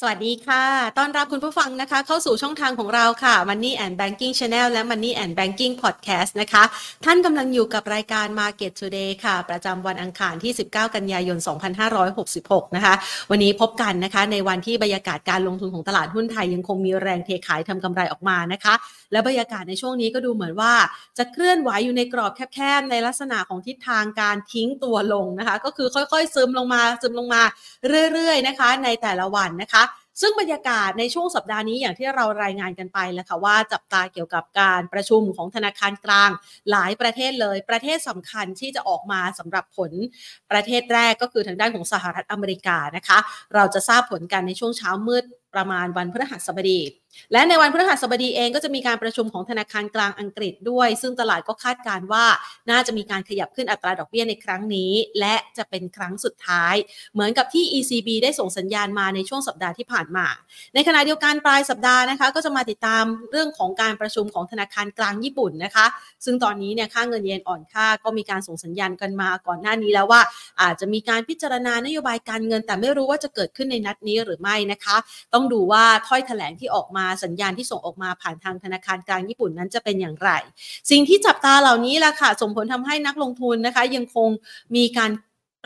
สวัสดีค่ะ ต้อนรับคุณผู้ฟังนะคะ เข้าสู่ช่องทางของเราค่ะ Money and Banking Channel และ Money and Banking Podcast นะคะ ท่านกำลังอยู่กับรายการ Market Today ค่ะ ประจำวันอังคารที่ 19 กันยายน 2566 นะคะ วันนี้พบกันนะคะ ในวันที่บรรยากาศการลงทุนของตลาดหุ้นไทยยังคงมีแรงเทขายทำกำไรออกมานะคะ และบรรยากาศในช่วงนี้ก็ดูเหมือนว่า จะเคลื่อนไหวอยู่ในกรอบแคบๆในลักษณะของทิศทางการทิ้งตัวลงนะคะ ก็คือค่อยๆซึมลงมาซึมลงมาเรื่อยๆนะคะ ในแต่ละวันนะคะ ซึ่งบรรยากาศในช่วงสัปดาห์นี้อย่างที่เรารายงานกันไปแล้วค่ะว่าจับตาเกี่ยวกับการประชุมของธนาคารกลางหลายประเทศเลย ประเทศสำคัญที่จะออกมาสำหรับผลประเทศแรกก็คือทางด้านของสหรัฐอเมริกานะคะ เราจะทราบผลกันในช่วงเช้ามืดประมาณวันพฤหัสบดี และในวันพฤหัสบดีเองก็จะมีการประชุมของธนาคารกลางอังกฤษด้วย ซึ่งตลาดก็คาดการว่าน่าจะมีการขยับขึ้นอัตราดอกเบี้ยในครั้งนี้ และจะเป็นครั้งสุดท้าย เหมือนกับที่ ECB ได้ส่งสัญญาณมาในช่วงสัปดาห์ที่ผ่านมา ในขณะเดียวกันปลายสัปดาห์นะคะ ก็จะมาติดตามเรื่องของการประชุมของธนาคารกลางญี่ปุ่นนะคะ ซึ่งตอนนี้เนี่ยค่าเงินเยนอ่อนค่าก็มีการส่งสัญญาณกันมาก่อนหน้านี้แล้วว่า อาจจะมีการพิจารณานโยบายการเงิน แต่ไม่รู้ว่าจะเกิดขึ้นในนัดนี้หรือไม่นะคะ ต้องดูว่าถ้อยแถลงที่ออกมาสัญญาณที่ส่งออกมาผ่านทางธนาคารกลางญี่ปุ่นนั้นจะเป็นอย่างไร สิ่งที่จับตาเหล่านี้แหละค่ะส่งผลทำให้นักลงทุนนะคะ ยังคงมีการ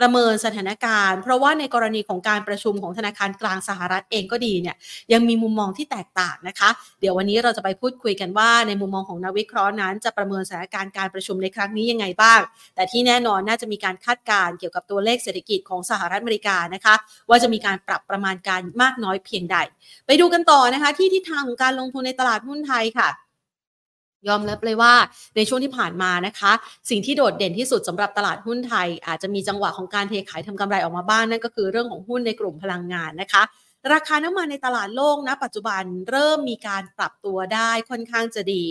ประเมินสถานการณ์ เพราะว่าในกรณีของการประชุมของธนาคารกลางสหรัฐเองก็ดีเนี่ยยังมีมุมมองที่แตกต่างนะคะ เดี๋ยววันนี้เราจะไปพูดคุยกันว่า ในมุมมองของนักวิเคราะห์นั้น จะประเมินสถานการณ์การประชุมในครั้งนี้ยังไงบ้าง แต่ที่แน่นอนน่าจะมีการคาดการณ์เกี่ยวกับตัวเลขเศรษฐกิจของสหรัฐอเมริกานะคะว่าจะมีการปรับประมาณการมากน้อยเพียงใด ไปดูกันต่อนะคะที่ทิศทางของการลงทุนในตลาดหุ้นไทยค่ะ ยอมรับเลยว่าในช่วงที่ผ่านมานะคะ สิ่งที่โดดเด่นที่สุดสำหรับตลาดหุ้นไทย อาจจะมีจังหวะของการเทขายทำกำไรออกมาบ้างนั่นก็คือเรื่องของหุ้นในกลุ่มพลังงานนะคะ ราคาน้ำมันในตลาดโลกนะปัจจุบันเริ่มมีการปรับตัวได้ค่อนข้างจะดี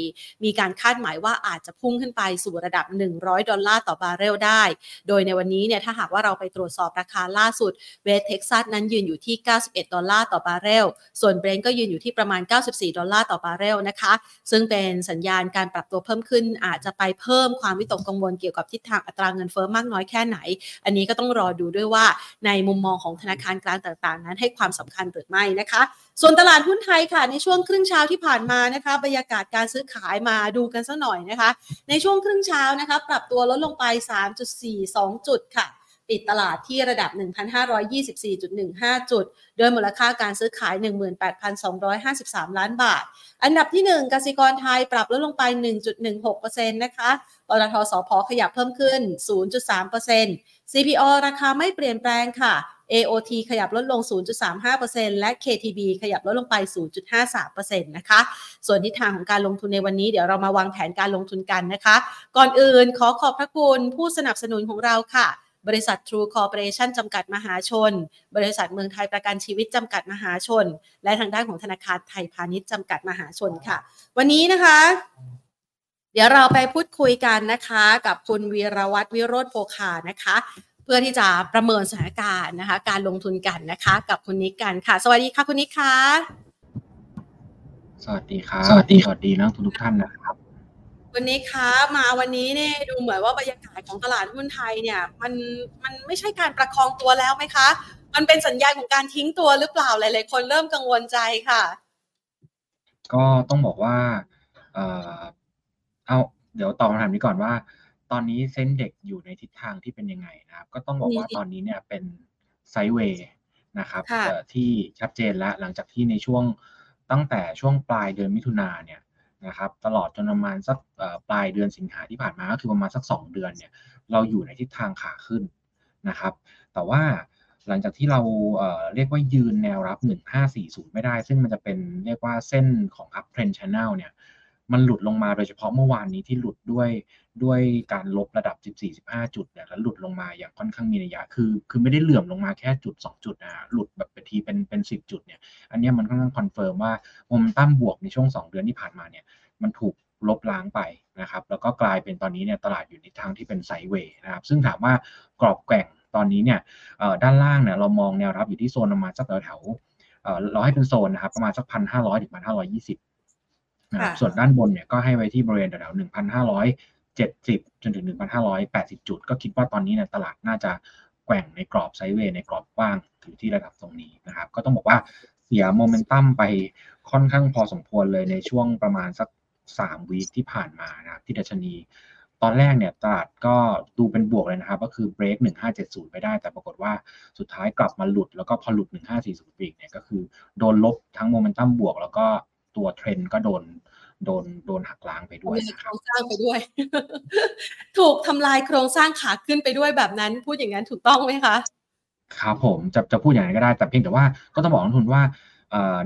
มีการคาดหมายว่าอาจจะพุ่งขึ้นไปสู่ระดับ 100 ดอลลาร์ต่อบาร์เรลได้ โดยในวันนี้เนี่ยถ้าหากว่าเราไปตรวจสอบราคาล่าสุดเวสเท็กซัสนั้นยืนอยู่ที่ 91 ดอลลาร์ต่อบาร์เรล ส่วนเบรนท์ก็ยืนอยู่ที่ประมาณ 94 ดอลลาร์ต่อบาร์เรลนะคะ ซึ่งเป็นสัญญาณการปรับตัวเพิ่มขึ้น อาจจะไปเพิ่มความวิตกกังวลเกี่ยวกับทิศทางอัตราเงินเฟ้อมากน้อยแค่ไหน อันนี้ก็ต้องรอดูด้วยว่าในมุมมองของธนาคารกลางต่างๆ นั้นให้ความสำคัญหรือไม่นะคะ ส่วนตลาดหุ้นไทยค่ะ ในช่วงครึ่งเช้าที่ผ่านมานะคะบรรยากาศการซื้อขายมาดูกันสักหน่อยนะคะ ในช่วงครึ่งเช้านะคะ ปรับตัวลดลงไป 3.42 จุดค่ะปิดตลาดที่ระดับ 1,524.15 จุด โดยมูลค่าการซื้อขาย 18,253 ล้านบาท อันดับที่ 1กสิกรไทยปรับลดลงไป 1.16%นะคะปตทสพขยับเพิ่มขึ้น 0.3% CPO ราคาไม่เปลี่ยนแปลงค่ะ AOT ขยับลดลง 0.35%และ KTB ขยับลดลงไป 0.53%นะคะ ส่วนทิศทางของการลงทุนในวันนี้เดี๋ยวเรามาวางแผนการลงทุนกันนะคะ ก่อนอื่นขอขอบพระคุณผู้สนับสนุนของเราค่ะบริษัท True Corporation จำกัดมหาชน บริษัทเมืองไทยประกันชีวิตจำกัดมหาชน และทางด้านของธนาคารไทยพาณิชย์จำกัดมหาชนค่ะ วันนี้นะคะ เดี๋ยวเราไปพูดคุยกันนะคะ กับคุณวีรวัตรวิโรธโพคานะคะ เพื่อที่จะประเมินสถานการณ์นะคะ การลงทุนกันนะคะ กับคุณนิกกันค่ะ สวัสดีค่ะคุณนิกค่ะสวัสดีครับสวัสดีสวัสดีนักทุกทุกท่านนะครับ วันนี้คะมาวันนี้เนี่ยดูเหมือนว่าบรรยากาศของตลาดหุ้นไทยเนี่ยมันมันไม่ใช่การประคองตัวแล้วไหมคะ มันเป็นสัญญาณของการทิ้งตัวหรือเปล่าหลายๆคนเริ่มกังวลใจค่ะ ก็ต้องบอกว่า เอ่อเอาเดี๋ยวตอบคำถามนี้ก่อนว่า ตอนนี้เส้นเด็กอยู่ในทิศทางที่เป็นยังไงนะครับ ก็ต้องบอกว่าตอนนี้เนี่ยเป็นไซด์เวย์นะครับค่ะเอ่อที่ชัดเจนแล้วหลังจากที่ในช่วงตั้งแต่ช่วงปลายเดือนมิถุนาเนี่ยนะครับตลอดจนประมาณสักเอ่อปลายเดือนสิงหาที่ผ่านมาก็คือประมาณสักสองเดือนเนี่ยเราอยู่ในทิศทางขาขึ้นนะครับ แต่ว่าหลังจากที่เราเอ่อเรียกว่ายืนแนวรับ 1540 ไม่ได้ ซึ่งมันจะเป็นเรียกว่าเส้นของ uptrend channel เนี่ย มันหลุดลงมาโดยเฉพาะเมื่อวานนี้ที่หลุดด้วยด้วยการลบระดับ 14-15 จุดเนี่ยแล้วหลุดลงมาอย่างค่อนข้างมีนัยยะคือ คือไม่ได้เหลื่อมลงมาแค่จุด 2 จุดนะหลุดแบบเป็นทีเป็นเป็น 10 จุดเนี่ยอันเนี้ยมันค่อนข้าง confirm ว่าโมเมนตัมบวกในช่วง 2 เดือนที่ผ่านมาเนี่ยมันถูกลบล้างไปนะครับแล้วก็กลายเป็นตอนนี้เนี่ยตลาดอยู่ในทางที่เป็น sideway นะครับซึ่งถามว่ากรอบแกว่งตอนนี้เนี่ยด้านล่างเนี่ยเรามองแนวรับอยู่ที่โซนประมาณสักแถวๆเอ่อเราให้เป็นโซนนะครับประมาณสักพันห้าร้อยถึงพันห้าร้อยยี่สิบ นะครับค่ะส่วนด้านบนเนี่ยก็ให้ไว้ที่บริเวณแถวๆหนึ่งพันห้าร้อยเจ็ดสิบจนถึงหนึ่งพันห้าร้อยแปดสิบจุด ก็คิดว่าตอนนี้เนี่ยตลาดน่าจะแกว่งในกรอบ sideway ในกรอบกว้างอยู่ที่ระดับตรงนี้นะครับ ก็ต้องบอกว่าเสียโมเมนตัมไปค่อนข้างพอสมควรเลยในช่วงประมาณสักสาม week ที่ผ่านมานะครับที่ดัชนี ตอนแรกเนี่ยตลาดก็ดูเป็นบวกเลยนะครับ ก็คือเบรก1570 ไปได้ แต่ปรากฏว่าสุดท้ายกลับมาหลุด แล้วก็พอหลุด 1540 อีกเนี่ยก็คือโดนลบทั้งโมเมนตัมบวก แล้วก็ ตัวเทรนด์ก็โดนโดนโดนหักล้างไปด้วยโครงสร้างไปด้วย ถูกทำลายโครงสร้างขาขึ้นไปด้วยแบบนั้น พูดอย่างนั้นถูกต้องไหมคะ ครับผมจะจะพูดอย่างไรก็ได้แต่เพียงแต่ว่าก็ต้องบอกนักทุนว่า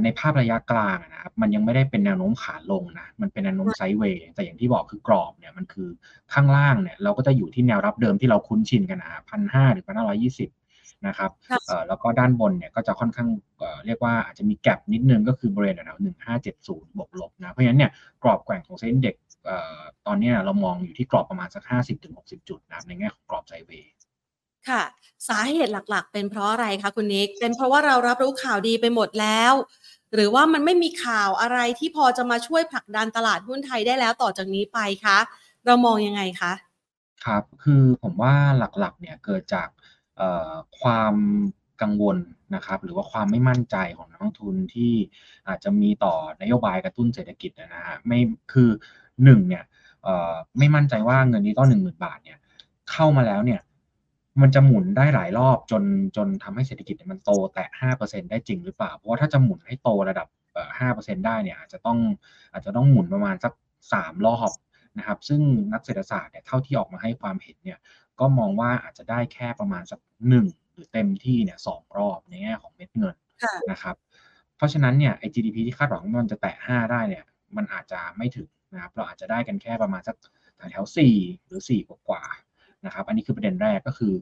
ในภาพระยะกลางนะครับมันยังไม่ได้เป็นแนวโน้มขาลงนะมันเป็นแนวโน้มไซด์เวย์แต่อย่างที่บอกคือกรอบเนี่ยมันคือข้างล่างเนี่ยเราก็จะอยู่ที่แนวรับเดิมที่เราคุ้นชินกันนะพันห้าหรือพันห้าร้อยี่สิบ นะครับแล้วก็ด้านบนเนี่ยก็จะค่อนข้างเรียกว่าอาจจะมีแกลบนิดนึงก็คือบริเวณแถวหนึ่งห้าเจ็ดศูนย์บวกลบนะ เพราะฉะนั้นเนี่ยกรอบแกว่งของเซ็นเด็กตอนนี้เรามองอยู่ที่กรอบประมาณสักห้าสิบถึงหกสิบจุดนะในแง่ของกรอบไซเวย์ค่ะ สาเหตุหลักๆ เป็นเพราะอะไรคะคุณนิก เป็นเพราะว่าเรารับรู้ข่าวดีไปหมดแล้ว หรือว่ามันไม่มีข่าวอะไรที่พอจะมาช่วยผลักดันตลาดหุ้นไทยได้แล้วต่อจากนี้ไปคะ เรามองยังไงคะ ครับ คือผมว่าหลักๆ เนี่ยเกิดจาก ความกังวลนะครับ หรือว่าความไม่มั่นใจของนักลงทุนที่อาจจะมีต่อนโยบายกระตุ้นเศรษฐกิจนะฮะไม่คือหนึ่งเนี่ยไม่มั่นใจว่าเงินนี้ต้องหนึ่งหมื่นบาทเนี่ยเข้ามาแล้วเนี่ยมันจะหมุนได้หลายรอบจนจนทำให้เศรษฐกิจมันโตแตะห้าเปอร์เซ็นได้จริงหรือเปล่า เพราะว่าถ้าจะหมุนให้โตระดับห้าเปอร์เซ็นได้เนี่ยอาจจะต้องอาจจะต้องหมุนประมาณสักสามรอบนะครับ ซึ่งนักเศรษฐศาสตร์เนี่ยเท่าที่ออกมาให้ความเห็นเนี่ย ก็มองว่าอาจจะได้แค่ประมาณสักหนึ่งหรือเต็มที่เนี่ยสองรอบในแง่ของเม็ดเงินนะครับเพราะฉะนั้นเนี่ยไอ GDP ที่คาดหวังมันจะแตะห้าได้เนี่ยมันอาจจะไม่ถึงนะครับเราอาจจะได้กันแค่ประมาณสักแถวสี่หรือสี่กว่านะครับอันนี้คือประเด็นแรกก็คือ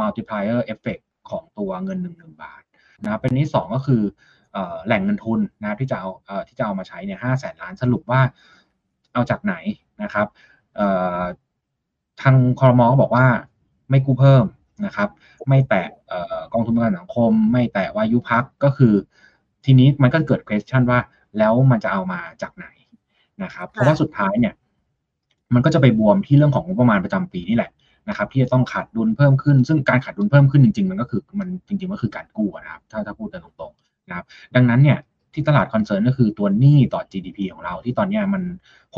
multiplier effect ของตัวเงิน1 0บาทนะครับเป็นที่2ก็คือแหล่งเงินทุนนะครับที่จะเอาที่จะเอามาใช้เนี่ยห้าแสนล้านสรุปว่าเอาจากไหนนะครับ ทางคอรมอก็บอกว่าไม่กู้เพิ่มนะครับ ไม่แตะกองทุนประกันสังคม ไม่แตะวายุพักก็คือ ทีนี้มันก็เกิด question ว่าแล้วมันจะเอามาจากไหนนะครับ เพราะว่าสุดท้ายเนี่ย มันก็จะไปบวมที่เรื่องของงบประมาณประจำปีนี่แหละนะครับ ที่จะต้องขาดดุลเพิ่มขึ้น ซึ่งการขาดดุลเพิ่มขึ้นจริง ๆ มันก็คือมันจริงๆก็คือการกู้นะครับ ถ้าถ้าพูดกันตรงๆนะครับ ดังนั้นเนี่ย ที่ตลาดคอนเซิร์นก็คือตัวหนี้ต่อ GDP ของเราที่ตอนนี้มัน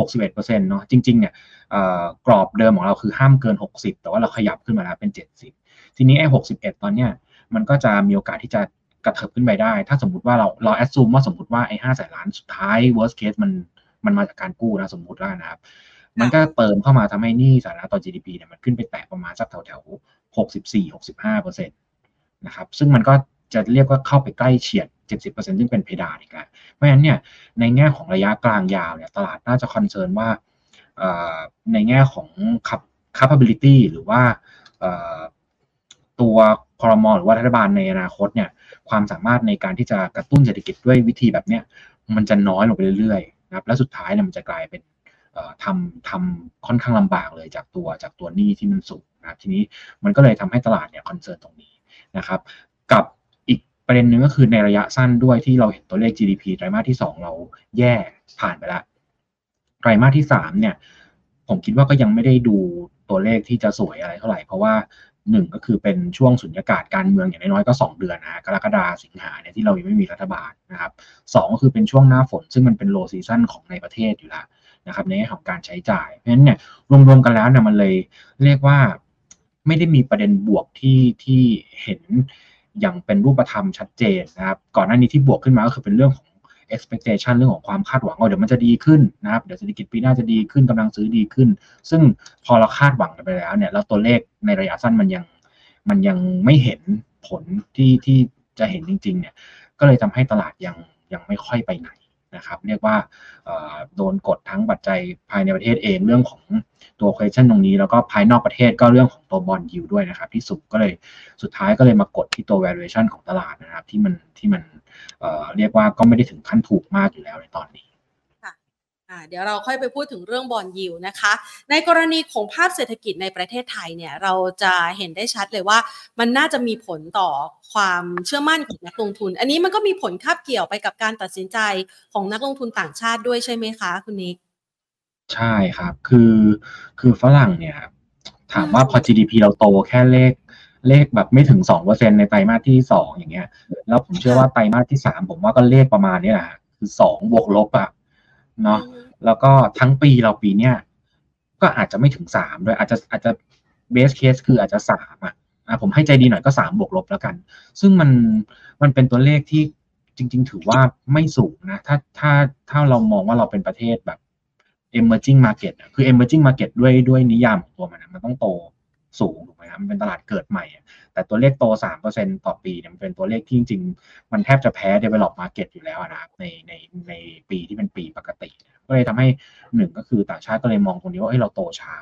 61%เนาะจริงๆเนี่ยกรอบเดิมของเราคือห้ามเกิน 60 แต่ว่าเราขยับขึ้นมาแล้วเป็น 70 ทีนี้ไอ้61 ตอนเนี้ยมันก็จะมีโอกาสที่จะกระเถิบขึ้นไปได้ ถ้าสมมติว่าเราเราแอดซูมว่าสมมติว่าไอ้ห้าแสนล้านสุดท้าย worst case มันมันมาจากการกู้นะสมมติว่านะครับ มันก็เติมเข้ามาทำให้หนี้สาธารณะต่อ GDP เนี่ยมันขึ้นไปแตะประมาณสักแถวแถว64 65เปอร์เซ็นต์นะครับ ซึ่งมันก็ จะเรียกว่าเข้าไปใกล้เฉียด 70%ซึ่งเป็นเพดานอีกแล้วเพราะฉะนั้นเนี่ยในแง่ของระยะกลางยาวเนี่ยตลาดน่าจะ concern ว่าในแง่ของ capability หรือว่าตัวคอรมอหรือว่ารัฐบาลในอนาคตเนี่ยความสามารถในการที่จะกระตุ้นเศรษฐกิจด้วยวิธีแบบเนี้ยมันจะน้อยลงไปเรื่อยๆนะครับและสุดท้ายเนี่ยมันจะกลายเป็นทำทำค่อนข้างลำบากเลยจากตัวจากตัวหนี้ที่มันสูงนะครับทีนี้มันก็เลยทำให้ตลาดเนี่ย concern ตรงนี้นะครับ กับ ประเด็นหนึ่งก็คือในระยะสั้นด้วยที่เราเห็นตัวเลข GDP ไตรมาสที่ 2 เราแย่ผ่านไปแล้วไตรมาสที่ 3 เนี่ย ผมคิดว่าก็ยังไม่ได้ดูตัวเลขที่จะสวยอะไรเท่าไหร่ เพราะว่าหนึ่งก็คือเป็นช่วงสุญญากาศการเมืองอย่างน้อยๆก็ 2 เดือนนะกรกฎาสิงหาเนี่ยที่เรายังไม่มีรัฐบาลนะครับสก็คือเป็นช่วงหน้าฝน ซึ่งมันเป็นโลซีซันของในประเทศอยู่แล้วนะครับในแง่ของการใช้จ่าย เพราะฉะนั้นเนี่ยรวมๆกันแล้วเนี่ยมันเลยเรียกว่าไม่ได้มีประเด็นบวกที่ที่เห็น อย่างเป็นรูปธรรมชัดเจนนะครับ ก่อนหน้านี้ที่บวกขึ้นมาก็คือเป็นเรื่องของ expectation เรื่องของความคาดหวังว่าเดี๋ยวมันจะดีขึ้นนะครับเดี๋ยวเศรษฐกิจปีหน้าจะดีขึ้นกำลังซื้อดีขึ้น ซึ่งพอเราคาดหวังกันไปแล้วเนี่ยแล้วตัวเลขในระยะสั้นมันยังมันยังไม่เห็นผลที่ที่จะเห็นจริง ๆ เนี่ย ก็เลยทำให้ตลาดยังยังไม่ค่อยไปไหน นะครับ เรียกว่าโดนกดทั้งปัจจัยภายในประเทศเองเรื่องของตัว question ตรงนี้ แล้วก็ภายนอกประเทศก็เรื่องของตัวบอลยูด้วยนะครับ ที่สุดก็เลยสุดท้ายก็เลยมากดที่ตัว valuation ของตลาดนะครับ ที่มันที่มันเรียกว่าก็ไม่ได้ถึงขั้นถูกมากอยู่แล้วในตอนนี้ เดี๋ยวเราค่อยไปพูดถึงเรื่องบอลยิวนะคะ ในกรณีของภาพเศรษฐกิจในประเทศไทยเนี่ยเราจะเห็นได้ชัดเลยว่า มันน่าจะมีผลต่อความเชื่อมั่นของนักลงทุน อันนี้มันก็มีผลคาบเกี่ยวไปกับการตัดสินใจของนักลงทุนต่างชาติด้วยใช่ไหมคะ คุณนิกใช่ครับ คือคือฝรั่งเนี่ยถามว่าพอ GDP เราโตแค่เลขเลขแบบไม่ถึงสองเปอร์เซ็นในไตรมาสที่สองอย่างเงี้ย แล้วผมเชื่อว่าไตรมาสที่สามผมว่าก็เลขประมาณนี้แหละคือสองบวกลบอะ เนาะแล้วก็ทั้งปีเราปีเนี้ยก็อาจจะไม่ถึงสามด้วยอาจจะอาจจะเบสเคสคืออาจจะสามอะผมให้ใจดีหน่อยก็สามบวกลบแล้วกัน ซึ่งมันมันเป็นตัวเลขที่จริง ๆ ถือว่าไม่สูงนะ ถ้าถ้าถ้าเรามองว่าเราเป็นประเทศแบบ emerging market คือ emerging market ด้วยด้วยนิยามของตัวมันมันต้องโต สูงถูกไหมครับมันเป็นตลาดเกิดใหม่ แต่ตัวเลขโตสามเปอร์เซ็นต่อปีเนี่ยมันเป็นตัวเลขที่จริงๆ มันแทบจะแพ้ develop market อยู่แล้วนะครับในในในปีที่เป็นปีปกติ ก็เลยทำให้หนึ่งก็คือต่างชาติก็เลยมองตรงนี้ว่าเฮ้ยเราโตช้า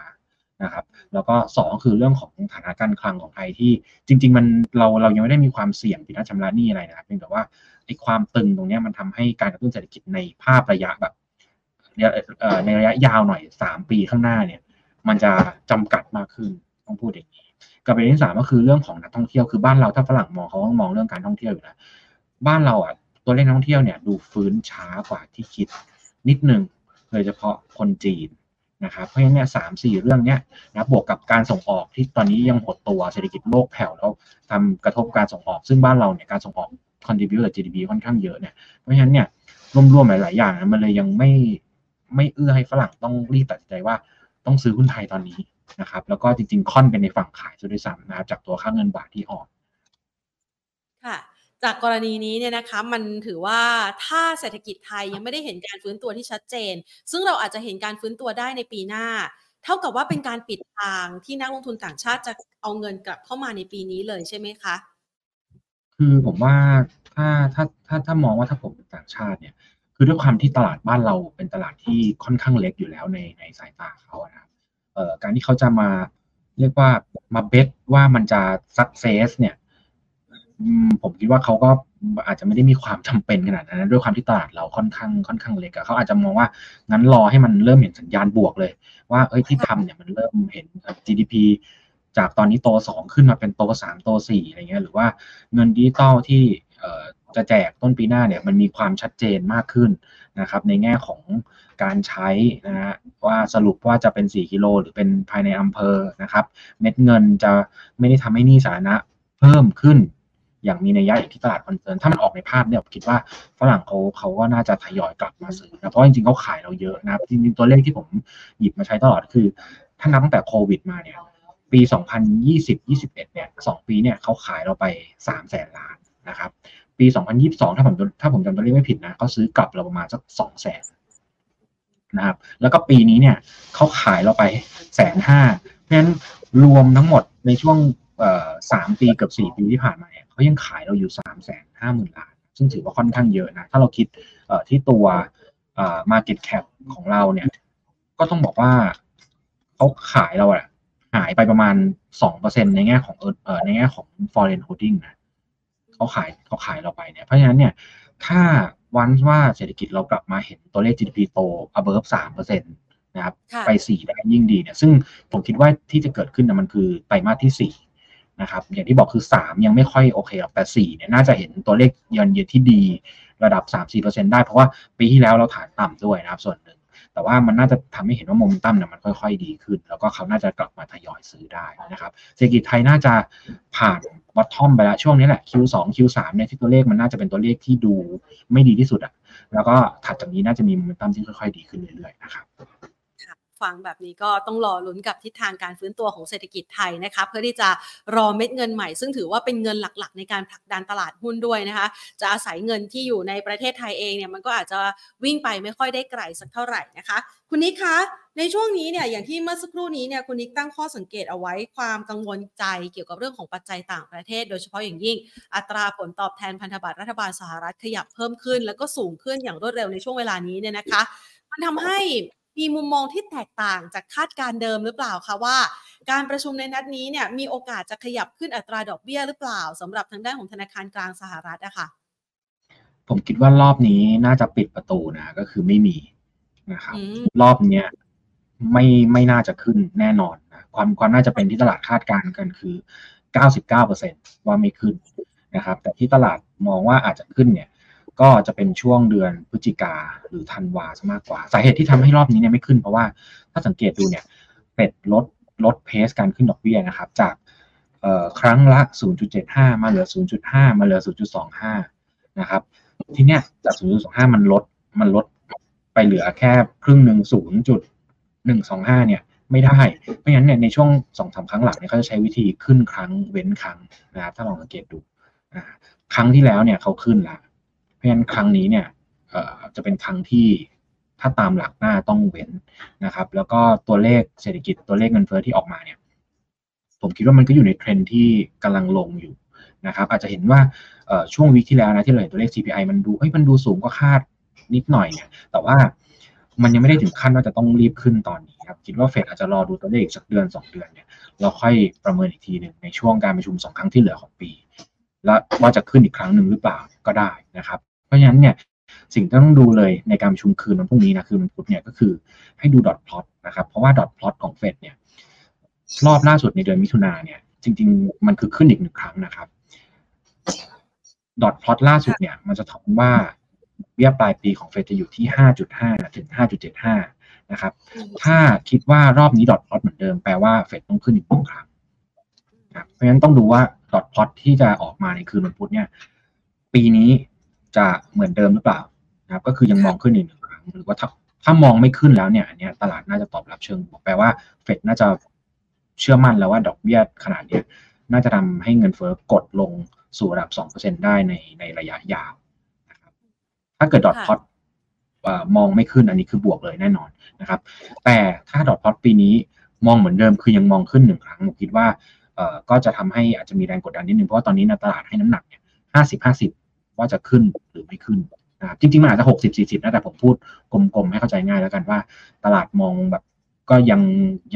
นะครับแล้วก็สองคือเรื่องของฐานะการคลังของไทยที่จริง ๆ มันเราเรายังไม่ได้มีความเสี่ยงผิดนัดชำระหนี้อะไรนะครับเพียงแต่ว่าไอ้ความตึงตรงนี้มันทำให้การกระตุ้นเศรษฐกิจในภาพระยะแบบในระยะยาวหน่อยสามปีข้างหน้าเนี่ย มันจะจำกัดมากขึ้น ต้องพูดอย่างนี้กับประเด็นที่สามก็คือเรื่องของนักท่องเที่ยวคือบ้านเราถ้าฝรั่งมองเขาต้องมองเรื่องการท่องเที่ยวอยู่แล้วบ้านเราอะตัวเลขนักท่องเที่ยวเนี่ยดูฟื้นช้ากว่าที่คิดนิดนึงโดยเฉพาะคนจีนนะครับเพราะฉะนั้นเนี่ยสามสี่เรื่องเนี้ยนะบวกกับการส่งออกที่ตอนนี้ยังหดตัวเศรษฐกิจโลกแผ่วแล้วทำกระทบการส่งออก ซึ่งบ้านเราเนี่ยการส่งออก contribute ต่อ GDP ค่อนข้างเยอะเนี่ยเพราะฉะนั้นเนี่ยรวมๆหลายๆอย่างมันเลยยังไม่ไม่เอื้อให้ฝรั่งต้องรีบตัดใจว่าต้องซื้อหุ้นไทยตอนนี้ นะครับแล้วก็จริงๆค่อนเป็นในฝั่งขายซะด้วยซ้ำนะครับจากตัวค่าเงินบาทที่อ่อนค่ะจากกรณีนี้เนี่ยนะคะมันถือว่าถ้าเศรษฐกิจไทยยังไม่ได้เห็นการฟื้นตัวที่ชัดเจน ซึ่งเราอาจจะเห็นการฟื้นตัวได้ในปีหน้า เท่ากับว่าเป็นการปิดทางที่นักลงทุนต่างชาติจะเอาเงินกลับเข้ามาในปีนี้เลยใช่ไหมคะ คือผมว่าถ้าถ้าถ้าถ้ามองว่าถ้าผมเป็นต่างชาติเนี่ย คือด้วยความที่ตลาดบ้านเราเป็นตลาดที่ค่อนข้างเล็กอยู่แล้วในในสายตาเขานะครับ เอ่อการที่เขาจะมาเรียกว่ามาเบสว่ามันจะสักเซสเนี่ยผมคิดว่าเขาก็อาจจะไม่ได้มีความจำเป็นขนาดนั้นด้วยความที่ตลาดเราค่อนข้างค่อนข้างเล็กเขาอาจจะมองว่างั้นรอให้มันเริ่มเห็นสัญญาณบวกเลย ว่าเอ้ยที่ทำเนี่ยมันเริ่มเห็น GDP จากตอนนี้โตสองขึ้นมาเป็นโตสามโตสี่อะไรเงี้ยหรือว่าเงินดิจิตอลที่ จะแจกต้นปีหน้าเนี่ยมันมีความชัดเจนมากขึ้นนะครับในแง่ของการใช้นะฮะว่าสรุปว่าจะเป็น 4 กิโลหรือเป็นภายในอำเภอนะครับ เม็ดเงินจะไม่ได้ทำให้นี้สาธารณะเพิ่มขึ้น อย่างมีนัยยะอย่างที่ตลาดคอนเซิร์นถ้ามันออกในภาพเนี่ยผมคิดว่าฝรั่งเขาเขาก็น่าจะทยอยกลับมาซื้อนะเพราะจริงๆเขาขายเราเยอะนะครับจริงๆตัวเลขที่ผมหยิบมาใช้ตลอดคือ ถ้านับตั้งแต่โควิดมาเนี่ยปี 2020-21 เนี่ย 2 ปี เนี่ยเขาขายเราไป 3 แสนล้านนะครับ ปี 2022 ถ้าผมถ้าผมจำตัวเลขไม่ผิดนะเขาซื้อกลับเราประมาณสักสองแสนนะครับ แล้วก็ปีนี้เนี่ยเขาขายเราไปแสนห้าเพราะฉะนั้นรวมทั้งหมดในช่วงสามปีเกือบสี่ปีที่ผ่านมาเนี่ยเขายังขายเราอยู่สามแสนห้าหมื่นล้าน ซึ่งถือว่าค่อนข้างเยอะนะ ถ้าเราคิดที่ตัว market cap ของเราเนี่ย ก็ต้องบอกว่าเขาขายเราอะหายไปประมาณสองเปอร์เซ็นในแง่ของในแง่ของ foreign holding นะ เขาขายเขาขายเราไปเนี่ยเพราะฉะนั้นเนี่ยถ้าวันว่าเศรษฐกิจเรากลับมาเห็นตัวเลข GDP โต above สามเปอร์เซ็นต์นะครับไปสี่ได้ยิ่งดีเนี่ยซึ่งผมคิดว่าที่จะเกิดขึ้นนะมันคือไตรมาสที่สี่นะครับอย่างที่บอกคือสามยังไม่ค่อยโอเคหรอกแต่สี่เนี่ยน่าจะเห็นตัวเลขเยือนเยือนที่ดีระดับสามสี่เปอร์เซ็นได้ เพราะว่าปีที่แล้วเราฐานต่ำด้วยนะครับส่วนหนึ่ง แต่ว่ามันน่าจะทำให้เห็นว่าโมเมนตัมเนี่ยมันค่อย ๆ ดีขึ้น แล้วก็เขาน่าจะกลับมาทยอยซื้อได้นะครับเศรษฐกิจไทยน่าจะผ่านบอททอมไปแล้วช่วงนี้แหละ Q2 Q3 เนี่ยที่ตัวเลขมันน่าจะเป็นตัวเลขที่ดูไม่ดีที่สุดอะแล้วก็ถัดจากนี้น่าจะมีโมเมนตัมที่ค่อยๆ ดีขึ้นเรื่อยๆนะครับ ฟังแบบนี้ก็ต้องรอลุ้นกับทิศทางการฟื้นตัวของเศรษฐกิจไทยนะคะเพื่อที่จะรอเม็ดเงินใหม่ ซึ่งถือว่าเป็นเงินหลักๆ ในการผลักดันตลาดหุ้นด้วยนะคะ จะอาศัยเงินที่อยู่ในประเทศไทยเองเนี่ยมันก็อาจจะวิ่งไปไม่ค่อยได้ไกลสักเท่าไหร่นะคะ คุณนิกคะในช่วงนี้เนี่ยอย่างที่เมื่อสักครู่นี้เนี่ยคุณนิกตั้งข้อสังเกตเอาไว้ความกังวลใจเกี่ยวกับเรื่องของปัจจัยต่างประเทศ โดยเฉพาะอย่างยิ่งอัตราผลตอบแทนพันธบัตรรัฐบาลสหรัฐขยับเพิ่มขึ้น แล้วก็สูงขึ้นอย่างรวดเร็วในช่วงเวลานี้เนี่ยนะคะ มันทำให้ มีมุมมองที่แตกต่างจากคาดการเดิมหรือเปล่าคะว่า การประชุมในนัดนี้เนี่ยมีโอกาสจะขยับขึ้นอัตราดอกเบี้ยหรือเปล่าสำหรับทางด้านของธนาคารกลางสหรัฐอะคะ่ะผมคิดว่ารอบนี้น่าจะปิดประตูนะก็คือไม่มีนะครับรอบเนี้ยไม่ไม่น่าจะขึ้นแน่นอนนะความความน่าจะเป็นที่ตลาดคาดการณ์กันคือ 99%ว่าไม่ขึ้นนะครับ แต่ที่ตลาดมองว่าอาจจะขึ้นเนี่ย ก็จะเป็นช่วงเดือนพฤศจิกาหรือธันวาซะมากกว่า สาเหตุที่ทำให้รอบนี้เนี่ยไม่ขึ้นเพราะว่าถ้าสังเกตดูเนี่ยเป็ดลดลดเพสการขึ้นดอกเบี้ยนะครับ จากครั้งละ 0.75 มาเหลือ 0.5 มาเหลือ 0.25 นะครับทีเนี้ยจาก 0.25 มันลดมันลดไปเหลือแค่ครึ่งหนึ่ง0.125 เนี่ยไม่ได้ เพราะฉะนั้นเนี่ยในช่วงสองสาครั้งหลังเนี่ยเขาจะใช้วิธีขึ้นครั้งเว้นครั้งนะครับถ้าลองสังเกตดู ครั้งที่แล้วเนี่ยเขาขึ้นละ เพราะฉะนั้นครั้งนี้เนี่ยจะเป็นครั้งที่ถ้าตามหลักหน้าต้องเว้นนะครับ แล้วก็ตัวเลขเศรษฐกิจตัวเลขเงินเฟ้อที่ออกมาเนี่ย ผมคิดว่ามันก็อยู่ในเทรนที่กำลังลงอยู่นะครับ อาจจะเห็นว่าช่วงวิกที่แล้วนะที่เราเห็นตัวเลข CPI มันดูเฮ้ยมันดูสูงกว่าคาดนิดหน่อยเนี่ย แต่ว่ามันยังไม่ได้ถึงขั้นว่าจะต้องรีบขึ้นตอนนี้ครับ คิดว่าเฟดอาจจะรอดูตัวเลขสักเดือน 2 เดือนเนี่ยเราค่อยประเมินอีกทีหนึ่งในช่วงการประชุม 2 ครั้งที่เหลือของปี แล้วว่าจะขึ้นอีกครั้งหนึ่งหรือเปล่าก็ได้นะครับ เพราะฉะนั้นเนี่ยสิ่งที่ต้องดูเลยในการประชุมคืนวันพรุ่งนี้นะคือมันพุธเนี่ยก็คือให้ดูดอทพลอตนะครับเพราะว่าดอทพลอตของเฟดเนี่ยรอบล่าสุดในเดือนมิถุนาเนี่ย จริง ๆ มันคือขึ้นอีกหนึ่งครั้งนะครับดอทพลอตล่าสุดเนี่ย มันจะทอนว่าเบี้ยปลายปีของเฟดจะอยู่ที่ 5.5 ถึง 5.75 นะครับ ถ้าคิดว่ารอบนี้ดอทพลอตเหมือนเดิมแปลว่าเฟดต้องขึ้นอีกหนึ่งครั้งนะเพราะฉะนั้นต้องดูว่าดอทพลอตที่จะออกมาในคืนวันพุธเนี่ย ปีนี้ จะเหมือนเดิมหรือเปล่านะครับ ก็คือยังมองขึ้นอีกหนึ่งครั้งหรือว่าถ้าถ้ามองไม่ขึ้นแล้วเนี่ยอันนี้ตลาดน่าจะตอบรับเชิงบวกแปลว่าเฟดน่าจะเชื่อมั่นแล้วว่าดอกเบี้ยขนาดนี้น่าจะทำให้เงินเฟ้อกดลงสู่ระดับ 2%ได้ในในระยะยาวนะครับถ้าเกิดดอทพอตมองไม่ขึ้นอันนี้คือบวกเลยแน่นอนนะครับ แต่ถ้าดอทพอตปีนี้มองเหมือนเดิมคือยังมองขึ้นหนึ่งครั้งผมคิดว่าก็จะทำให้อาจจะมีแรงกดดันนิดนึงเพราะว่าตอนนี้ในตลาดให้น้ำหนักเนี่ยห้าสิบห้าสิบ ว่าจะขึ้นหรือไม่ขึ้นนะครับจริงๆมันอาจจะหกสิบสี่สิบนะแต่ผมพูดกลมๆให้เข้าใจง่ายแล้วกันว่า ตลาดมองแบบก็ยัง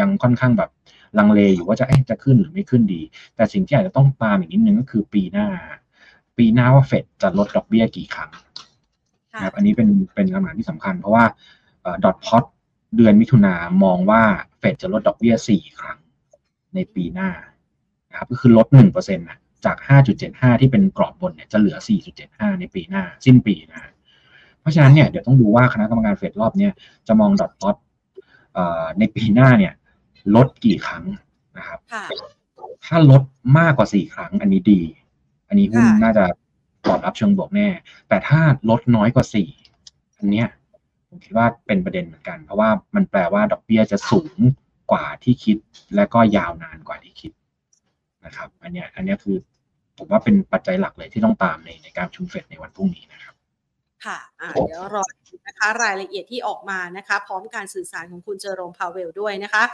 ยังค่อนข้างแบบลังเลอยู่ว่าจะจะขึ้นหรือไม่ขึ้นดี แต่สิ่งที่อาจจะต้องตามอีกนิดนึงก็คือปีหน้า ปีหน้าว่าเฟดจะลดดอกเบี้ยกี่ครั้งนะครับอันนี้เป็นเป็นคำถามที่สำคัญ เพราะว่าดอทพอตเดือนมิถุนามองว่าเฟดจะลดดอกเบี้ยสี่ครั้งในปีหน้านะครับก็คือลดหนึ่งเปอร์เซ็นต์ จาก 5.75 ที่เป็นกรอบบนเนี่ยจะเหลือ 4.75 ในปีหน้า สิ้นปีนะ เพราะฉะนั้นเนี่ยเดี๋ยวต้องดูว่าคณะกรรมการเฟดรอบเนี้ยจะมองดอทพอตในปีหน้าเนี่ยลดกี่ครั้งนะครับ ถ้าลดมากกว่าสี่ครั้งอันนี้ดี อันนี้หุ้นน่าจะตอบรับเชิงบวกแน่ แต่ถ้าลดน้อยกว่าสี่อันเนี้ยผมคิดว่าเป็นประเด็นเหมือนกัน เพราะว่ามันแปลว่าดอกเบี้ยจะสูงกว่าที่คิดและก็ยาวนานกว่าที่คิดนะครับ อันเนี้ยอันเนี้ยคือ ผมว่าเป็นปัจจัยหลักเลยที่ต้องตามในในการชุมเฟดในวันพรุ่งนี้นะครับค่ะเดี๋ยวรอนะคะรายละเอียดที่ออกมานะคะ พร้อมการสื่อสารของคุณเจอโรมพาเวลด้วยนะคะ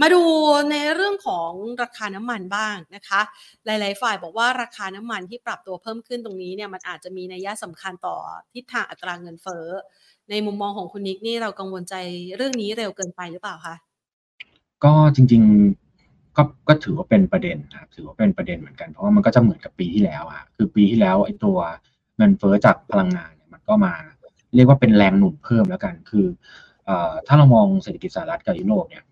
มาดูในเรื่องของราคาน้ำมันบ้างนะคะ หลาย ๆ ฝ่ายบอกว่าราคาน้ำมันที่ปรับตัวเพิ่มขึ้นตรงนี้เนี่ยมันอาจจะมีนัยสำคัญต่อทิศทางอัตราเงินเฟ้อในมุมมองของคุณนิกนี่เรากังวลใจเรื่องนี้เร็วเกินไปหรือเปล่าคะก็จริง ๆ ก็ก็ถือว่าเป็นประเด็นนะครับถือว่าเป็นประเด็นเหมือนกัน เพราะว่ามันก็จะเหมือนกับปีที่แล้วอะคือปีที่แล้วไอ้ตัวเงินเฟ้อจากพลังงานเนี่ยมันก็มาเรียกว่าเป็นแรงหนุนเพิ่มแล้วกัน คือถ้าเรามองเศรษฐกิจสหรัฐกับยุโรปเนี่ย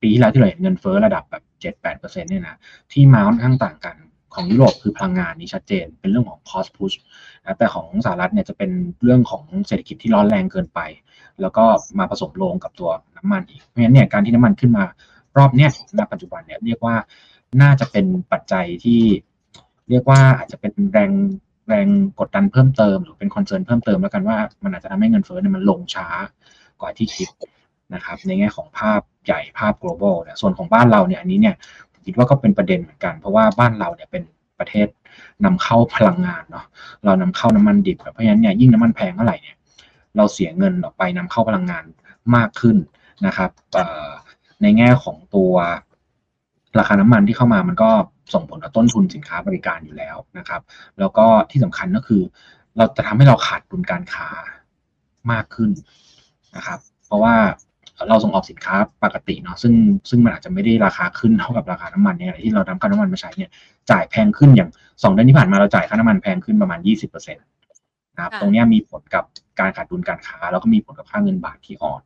ปีที่แล้วที่เราเห็นเงินเฟ้อระดับแบบเจ็ดแปดเปอร์เซ็นต์เนี่ยนะที่มาค่อนข้างต่างกันของยุโรปคือพลังงานนี่ชัดเจน เป็นเรื่องของ cost push นะแต่ของสหรัฐเนี่ยจะเป็นเรื่องของเศรษฐกิจที่ร้อนแรงเกินไป แล้วก็มาผสมลงกับตัวน้ำมันอีกเพราะฉะนั้นเนี่ยการที่น้ำมันขึ้นมา รอบเนี้ยณปัจจุบันเนี่ยเรียกว่าน่าจะเป็นปัจจัยที่เรียกว่าอาจจะเป็นแรงแรงกดดันเพิ่มเติม หรือเป็นคอนเซิร์นเพิ่มเติมแล้วกันว่ามันอาจจะทำให้เงินเฟ้อเนี่ยมันลงช้ากว่าที่คิดนะครับ ในแง่ของภาพใหญ่ภาพ global เนี่ยส่วนของบ้านเราเนี่ยอันนี้เนี่ยคิดว่าก็เป็นประเด็นเหมือนกัน เพราะว่าบ้านเราเนี่ยเป็นประเทศนำเข้าพลังงานเนาะเรานำเข้าน้ำมันดิบเพราะฉะนั้นเนี่ยยิ่งน้ำมันแพงเท่าไหร่เนี่ยเราเสียเงินออกไปนำเข้าพลังงานมากขึ้นนะครับ ในแง่ของตัวราคาน้ำมันที่เข้ามามันก็ส่งผลต่อต้นทุนสินค้าบริการอยู่แล้วนะครับ แล้วก็ที่สำคัญก็คือ เราจะทำให้เราขาดดุลการค้ามากขึ้นนะครับ เพราะว่าเราส่งออกสินค้าปกติเนาะซึ่งซึ่งมันอาจจะไม่ได้ราคาขึ้นเท่ากับราคาน้ำมันเนี่ยที่เรานำค่าน้ำมันมาใช้เนี่ยจ่ายแพงขึ้นอย่างสองเดือนที่ผ่านมาเราจ่ายค่าน้ำมันแพงขึ้นประมาณยี่สิบเปอร์เซ็นต์นะครับตรงนี้มีผลกับการขาดดุลการค้า แล้วก็มีผลกับค่าเงินบาทที่อ่อน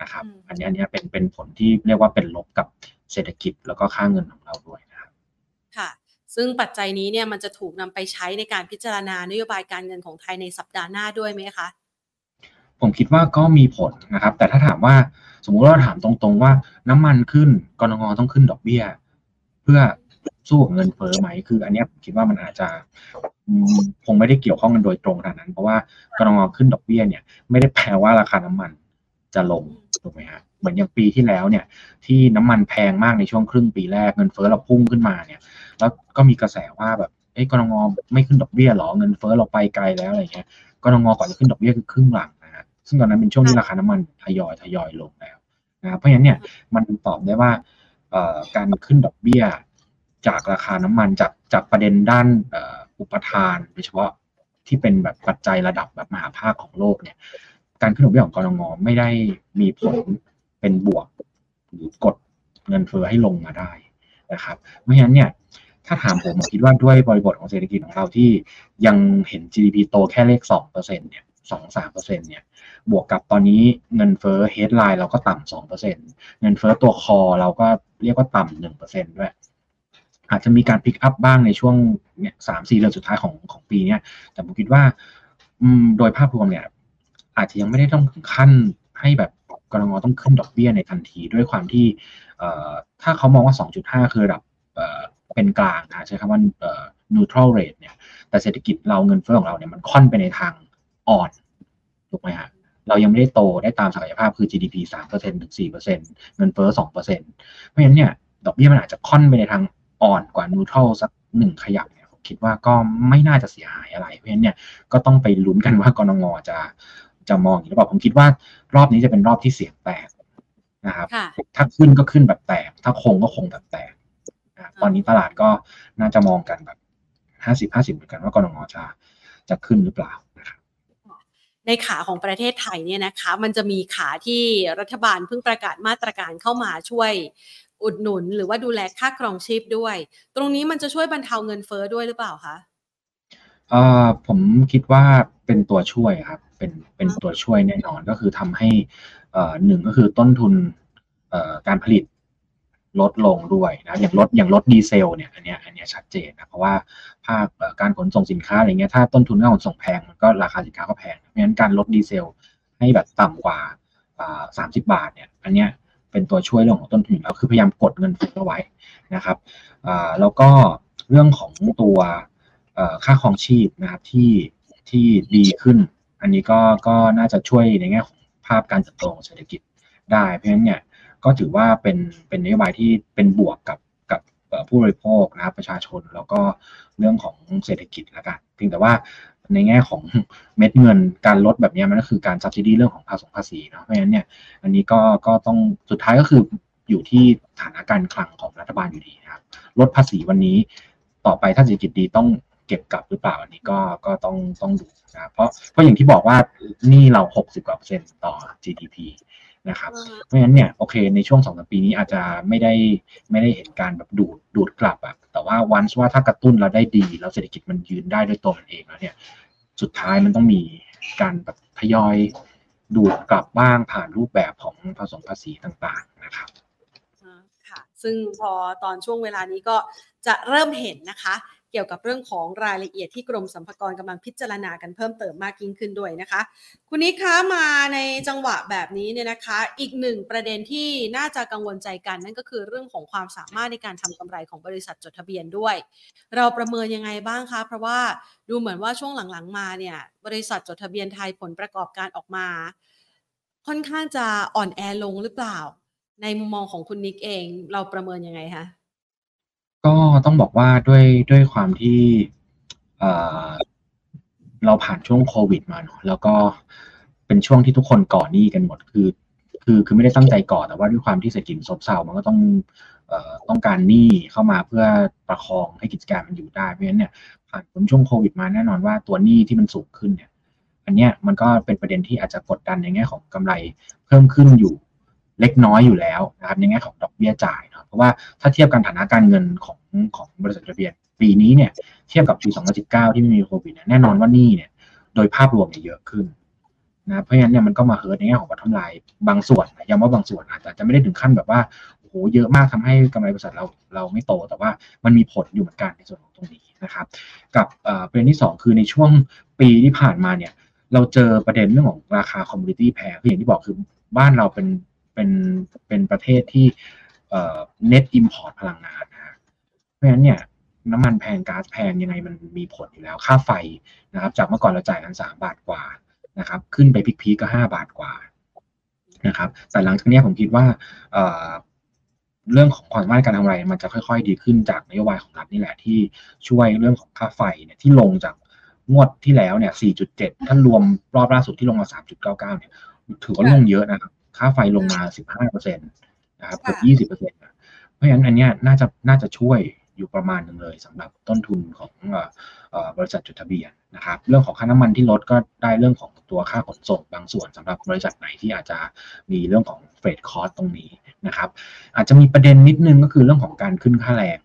นะครับ อันนี้อันนี้เป็นเป็นผลที่เรียกว่าเป็นลบกับเศรษฐกิจแล้วก็ค่าเงินของเราด้วยนะครับค่ะซึ่งปัจจัยนี้เนี่ยมันจะถูกนำไปใช้ในการพิจารณานโยบายการเงินของไทยในสัปดาห์หน้าด้วยไหมคะ ผมคิดว่าก็มีผลนะครับ แต่ถ้าถามว่าสมมุติเราถามตรงๆว่าน้ำมันขึ้นกรงงต้องขึ้นดอกเบี้ย เพื่อสู้กับเงินเฟ้อไหมคือ อันเนี้ยผมคิดว่ามันอาจจะคงไม่ได้เกี่ยวข้องกันโดยตรงขนาดนั้น เพราะว่ากรงงขึ้นดอกเบี้ยเนี่ย ไม่ได้แปลว่าราคาน้ำมัน จะลงถูกไหมฮะเหมือนอย่างปีที่แล้วเนี่ย ที่น้ำมันแพงมากในช่วงครึ่งปีแรกเงินเฟ้อเราพุ่งขึ้นมาเนี่ย แล้วก็มีกระแสว่าแบบเอ้ยกรงงไม่ขึ้นดอกเบี้ยหรอเงินเฟ้อเราไปไกลแล้วอะไรเงี้ยกรงงก่อนจะขึ้นดอกเบี้ยคือครึ่งหลังนะฮะซึ่งตอนนั้นเป็นช่วงที่ราคาน้ำมันทยอยทยอยลงแล้วนะเพราะฉะนั้นเนี่ยมันตอบได้ว่าการขึ้นดอกเบี้ยจากราคาน้ำมันจากจากประเด็นด้านอุปทานโดยเฉพาะที่เป็นแบบปัจจัยระดับแบบมหาภาคของโลกเนี่ย การขึ้นดอกเบี้ยของกรงงไม่ได้มีผลเป็นบวก หรือกดเงินเฟ้อให้ลงมาได้นะครับ เพราะฉะนั้นเนี่ยถ้าถามผมผมคิดว่าด้วยบริบทของเศรษฐกิจของเราที่ยังเห็น GDP โตแค่เลขสองเปอร์เซ็นเนี่ยสองสามเปอร์เซ็นเนี่ยบวกกับตอนนี้เงินเฟ้อ headline เราก็ต่ำสองเปอร์เซ็นเงินเฟ้อตัวคอเราก็เรียกว่าต่ำหนึ่งเปอร์เซ็นด้วยอาจจะมีการพิกอัพบ้างในช่วงเนี่ยสามสี่เดือนสุดท้ายของของปีเนี้ยแต่ผมคิดว่าโดยภาพรวมเนี่ย อาจจะยังไม่ได้ต้องถึงขั้นให้แบบกรงต้องขึ้นดอกเบี้ยในทันทีด้วยความที่ถ้าเขามองว่า 2.5 คือระดับเป็นกลางนะใช้คำว่า neutral rate เนี่ย แต่เศรษฐกิจเราเงินเฟ้อของเราเนี่ยมันค่อนไปในทางอ่อนถูกไหมฮะเรายังไม่ได้โตได้ตามศักยภาพคือ GDP 3%ถึง 4%เงินเฟ้อ 2%เพราะฉะนั้นเนี่ย ดอกเบี้ยมันอาจจะค่อนไปในทางอ่อนกว่า neutral สักหนึ่งขยับเนี่ยผมคิดว่าก็ไม่น่าจะเสียหายอะไร เพราะฉะนั้นเนี่ยก็ต้องไปลุ้นกันว่ากรงงจะ จะมองหรือเปล่าผมคิดว่ารอบนี้จะเป็นรอบที่เสียงแตกนะครับถ้าขึ้นก็ขึ้นแบบแตก ถ้าคงก็คงแบบแตกตอนนี้ตลาดก็น่าจะมองกันแบบห้าสิบห้าสิบเหมือนกันว่ากรงงจะจะขึ้นหรือเปล่านะครับในขาของประเทศไทยเนี่ยนะคะ มันจะมีขาที่รัฐบาลเพิ่งประกาศมาตรการเข้ามาช่วยอุดหนุน หรือว่าดูแลค่าครองชีพด้วย ตรงนี้มันจะช่วยบรรเทาเงินเฟ้อด้วยหรือเปล่าคะเอ่อผมคิดว่าเป็นตัวช่วยครับ เป็นเป็นตัวช่วยแน่นอนก็คือทำให้หนึ่งก็คือต้นทุนการผลิตลดลงด้วยนะอย่างลดอย่างลดดีเซลเนี่ยอันเนี้ยอันเนี้ยชัดเจนนะเพราะว่าภาคการขนส่งสินค้าอะไรเงี้ยถ้าต้นทุนการขนส่งแพงมันก็ราคาสินค้าก็แพงเพราะฉะนั้นการลดดีเซลให้แบบต่ำกว่าสามสิบบาทเนี่ยอันเนี้ยเป็นตัวช่วยเรื่องของต้นทุนแล้วคือพยายามกดเงินเฟ้อไว้นะครับแล้วก็เรื่องของตัวค่าครองชีพนะครับที่ที่ดีขึ้น อันนี้ก็ก็น่าจะช่วยในแง่ของภาพการเติบโตของเศรษฐกิจได้ เพราะฉะนั้นเนี่ยก็ถือว่าเป็นเป็นนโยบายที่เป็นบวกกับกับผู้บริโภคนะครับประชาชนแล้วก็เรื่องของเศรษฐกิจแล้วกันเพียงแต่ว่าในแง่ของเม็ดเงินการลดแบบนี้มันก็คือการซับซิดีเรื่องของภาษีภาษีนะเพราะฉะนั้นเนี่ยอันนี้ก็ก็ต้องสุดท้ายก็คืออยู่ที่ฐานะการคลังของรัฐบาลอยู่ดีนะครับลดภาษีวันนี้ต่อไปถ้าเศรษฐกิจดีต้อง เก็บกลับหรือเปล่าอันนี้ก็ก็ต้องต้องดูนะเพราะเพราะอย่างที่บอกว่านี่เรา 60กว่าเปอร์เซ็นต์ต่อ GDP นะครับเพราะฉะนั้นเนี่ยโอเคในช่วงสองสปีนี้อาจจะไม่ได้ไม่ได้เห็นการแบบดูดดูดกลับอะแต่ว่าวันว่าถ้ากระตุ้นเราได้ดี แล้วเศรษฐกิจมันยืนได้ด้วยตัวมันเองแล้วเนี่ยสุดท้ายมันต้องมีการแบบทยอยดูดกลับบ้างผ่านรูปแบบของผสมภาษีต่างๆนะครับค่ะซึ่งพอตอนช่วงเวลานี้ก็จะเริ่มเห็นนะคะ เกี่ยวกับเรื่องของรายละเอียดที่กรมสรรพากรกำลังพิจารณากันเพิ่มเติมมากยิ่งขึ้นด้วยนะคะ คุณนิคะมาในจังหวะแบบนี้เนี่ยนะคะ อีกหนึ่งประเด็นที่น่าจะกังวลใจกันนั่นก็คือเรื่องของความสามารถในการทำกำไรของบริษัทจดทะเบียนด้วย เราประเมินยังไงบ้างคะ เพราะว่าดูเหมือนว่าช่วงหลังๆ มาเนี่ยบริษัทจดทะเบียนไทยผลประกอบการออกมา ค่อนข้างจะอ่อนแอลงหรือเปล่า ในมุมมองของคุณนิกเอง เราประเมินยังไงคะ ก็ต้องบอกว่าด้วยด้วยความที่เราผ่านช่วงโควิดมาเนาะแล้วก็เป็นช่วงที่ทุกคนก่อหนี้กันหมดคือ คือคือไม่ได้ตั้งใจก่อแต่ว่าด้วยความที่เศรษฐกิจซบเซามันก็ต้องเอ่อต้องการหนี้เข้ามาเพื่อประคองให้กิจการมันอยู่ได้เพราะฉะนั้นเนี่ยผ่านช่วงโควิดมาแน่นอนว่าตัวหนี้ที่มันสูงขึ้นเนี่ย อันเนี้ยมันก็เป็นประเด็นที่อาจจะกดดันในแง่ของกำไรเพิ่มขึ้นอยู่เล็กน้อยอยู่แล้วนะครับในแง่ของดอกเบี้ยจ่าย เพราะว่าถ้าเทียบกันฐานะการเงินของของบริษัททะเบียนปีนี้เนี่ยเทียบกับปี 2019 ที่ไม่มีโควิดแน่นอนว่านี่เนี่ยโดยภาพรวมเนี่ยเยอะขึ้นนะเพราะฉะนั้นเนี่ยมันก็มาเฮิร์ตในแง่ของวัตถุลายบางส่วนย้ำว่าบางส่วนอาจจะไม่ได้ถึงขั้นแบบว่าโอ้โหเยอะมากทำให้กำไรบริษัทเราเราไม่โต แต่ว่ามันมีผลอยู่เหมือนกันในส่วนของตรงนี้นะครับ กับประเด็นที่ 2 คือในช่วงปีที่ผ่านมาเนี่ยเราเจอประเด็นเรื่องของราคา commodity แพงคืออย่างที่บอกคือบ้านเราเป็นเป็นเป็นประเทศที่ net import พลังงานนะเพราะฉะนั้นเนี่ยน้ำมันแพงก๊าซแพงยังไงมันมีผลอยู่แล้วค่าไฟนะครับ จากเมื่อก่อนเราจ่ายกันสามบาทกว่านะครับ ขึ้นไปพีคๆก็ห้าบาทกว่านะครับ แต่หลังจากนี้ผมคิดว่าเรื่องของความสามารถการทำไรมันจะค่อย ๆ ดีขึ้นจากนโยบายของรัฐนี่แหละที่ช่วยเรื่องของค่าไฟเนี่ยที่ลงจากงวดที่แล้วเนี่ย 4.7 ถ้ารวมรอบล่าสุดที่ลงมา 3.99 เนี่ย ถือว่าลงเยอะนะครับ ค่าไฟลงมา 15%นต์ะครับเกือบ20%เพราะฉะนั้นอันนี้น่าจะน่าจะช่วยอยู่ประมาณหนึ่งเลยสำหรับต้นทุนของบริษัทจดทะเบียนนะครับเรื่องของค่าน้ำมันที่ลดก็ได้เรื่องของตัวค่าขนส่งบางส่วนสำหรับบริษัทไหนที่อาจจะมีเรื่องของเฟรดคอร์สตรงนี้นะครับอาจจะมีประเด็นนิดนึงก็คือเรื่องของการขึ้นค่าแรง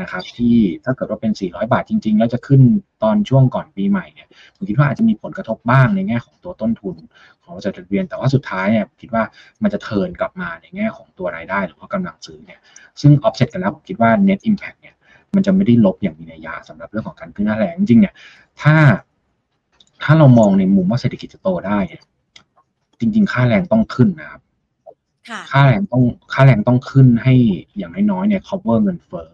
นะครับ ที่ถ้าเกิดว่าเป็น 400 บาทจริง ๆ แล้วจะขึ้นตอนช่วงก่อนปีใหม่เนี่ยผมคิดว่าอาจจะมีผลกระทบบ้างในแง่ของตัวต้นทุนของบริษัทจดทะเบียน แต่ว่าสุดท้ายเนี่ยคิดว่ามันจะเทินกลับมาในแง่ของตัวรายได้ หรือว่ากำลังซื้อเนี่ยซึ่ง offset กันแล้วผมคิดว่า net impact เนี่ยมันจะไม่ได้ลบอย่างมีนัยยะสำหรับเรื่องของการขึ้นค่าแรงจริงเนี่ยถ้าถ้าเรามองในมุมว่าเศรษฐกิจจะโตได้จริง ๆ ค่าแรงต้องขึ้นนะครับค่าแรงต้องค่าแรงต้องขึ้นให้อย่างน้อยๆเนี่ย cover เงินเฟ้อ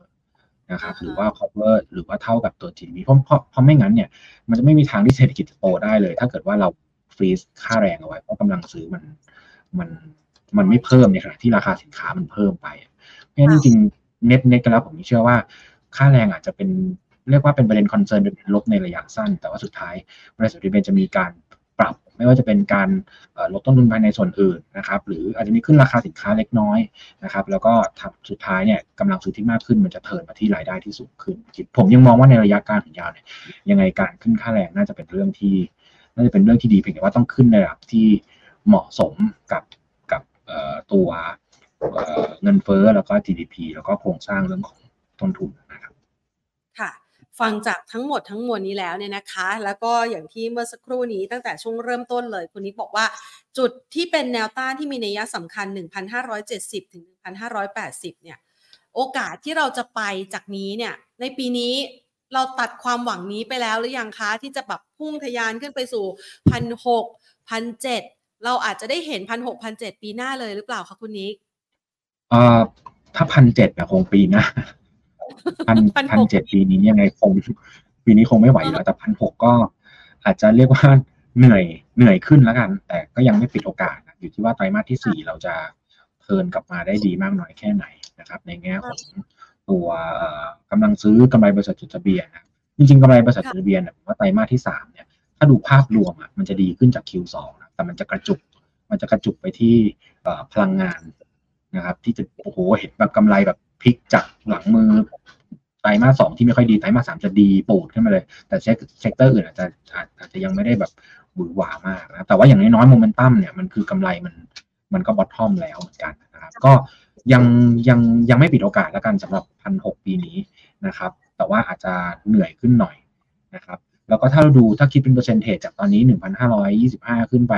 นะครับ หรือว่า cover หรือว่าเท่ากับตัว GDP เพราะเพราะเพราะไม่งั้นเนี่ย มันจะไม่มีทางที่เศรษฐกิจจะโตได้เลย ถ้าเกิดว่าเราฟรีซค่าแรงเอาไว้ เพราะกำลังซื้อมันมันมันไม่เพิ่มในขณะที่ราคาสินค้ามันเพิ่มไป เพราะฉะนั้นจริงๆ net net กันแล้วผมเชื่อว่า ค่าแรงอาจจะเป็นเรียกว่าเป็นประเด็น concern เป็นลบในระยะสั้น แต่ว่าสุดท้ายบริษัทจดทะเบียนจะมีการปรับ ไม่ว่าจะเป็นการลดต้นทุนภายในส่วนอื่นนะครับหรืออาจจะมีขึ้นราคาสินค้าเล็กน้อยนะครับแล้วก็ทสุดท้ายเนี่ยกำลังซื้อที่มากขึ้นมันจะ turn มาที่รายได้ที่สูงขึ้น ผมยังมองว่าในระยะกลางถึงยาวเนี่ยยังไงการขึ้นค่าแรงน่าจะเป็นเรื่องที่น่าจะเป็นเรื่องที่ดีเพียงแต่ว่าต้องขึ้นในระดับที่เหมาะสมกับกับตัวเงินเฟ้อแล้วก็ GDP แล้วก็โครงสร้างเรื่องของต้นทุนนะครับค่ะ ฟังจากทั้งหมดทั้งมวลนี้แล้วเนี่ยนะคะ แล้วก็อย่างที่เมื่อสักครู่นี้ตั้งแต่ช่วงเริ่มต้นเลย คุณนิกบอกว่าจุดที่เป็นแนวต้านที่มีนัยสำคัญ 1,570 ถึง 1,580 เนี่ย โอกาสที่เราจะไปจากนี้เนี่ย ในปีนี้เราตัดความหวังนี้ไปแล้วหรือยังคะที่จะแบบพุ่งทะยานขึ้นไปสู่พันหกพันเจ็ดเราอาจจะได้เห็นพันหกพันเจ็ดปีหน้าเลยหรือเปล่าคะคุณนิกเอ่อถ้าพันเจ็ดเนี่ยคงปีหน้า พันพันเจ็ดปีนี้ยังไงคงปีนี้คงไม่ไหวแล้วแต่พันหกก็อาจจะเรียกว่าเหนื่อยเหนื่อยขึ้นแล้วกัน แต่ก็ยังไม่ปิดโอกาสอยู่ที่ว่าไตรมาสที่สี่เราจะเทินกลับมาได้ดีมากน้อยแค่ไหนนะครับ ในแง่ของตัวกำลังซื้อกำไรบริษัทจดทะเบียนนะจริงๆกำไรบริษัทจดทะเบียนผมว่าไตรมาสที่สามเนี่ยถ้าดูภาพรวมอะมันจะดีขึ้นจาก Q2 นะแต่มันจะกระจุกมันจะกระจุกไปที่พลังงานนะครับ ที่จะโอ้โหเห็นแบบกำไรแบบ พลิกจากหลังมือไตรมาสสองที่ไม่ค่อยดีไตรมาสสามจะดีปูดขึ้นมาเลย แต่ sector อื่นอาจจะอาจจะยังไม่ได้แบบหวือหวามากนะแต่ว่าอย่างน้อยๆโมเมนตัมเนี่ยมันคือกำไรมันมันก็ bottom แล้วเหมือนกันนะครับก็ยังยังยังไม่ปิดโอกาสแล้วกันสำหรับพันหกปีนี้นะครับ แต่ว่าอาจจะเหนื่อยขึ้นหน่อยนะครับ แล้วก็ถ้าเราดูถ้าคิดเป็นเปอร์เซ็นต์เทจากตอนนี้หนึ่งพันห้าร้อยยี่สิบห้าขึ้นไป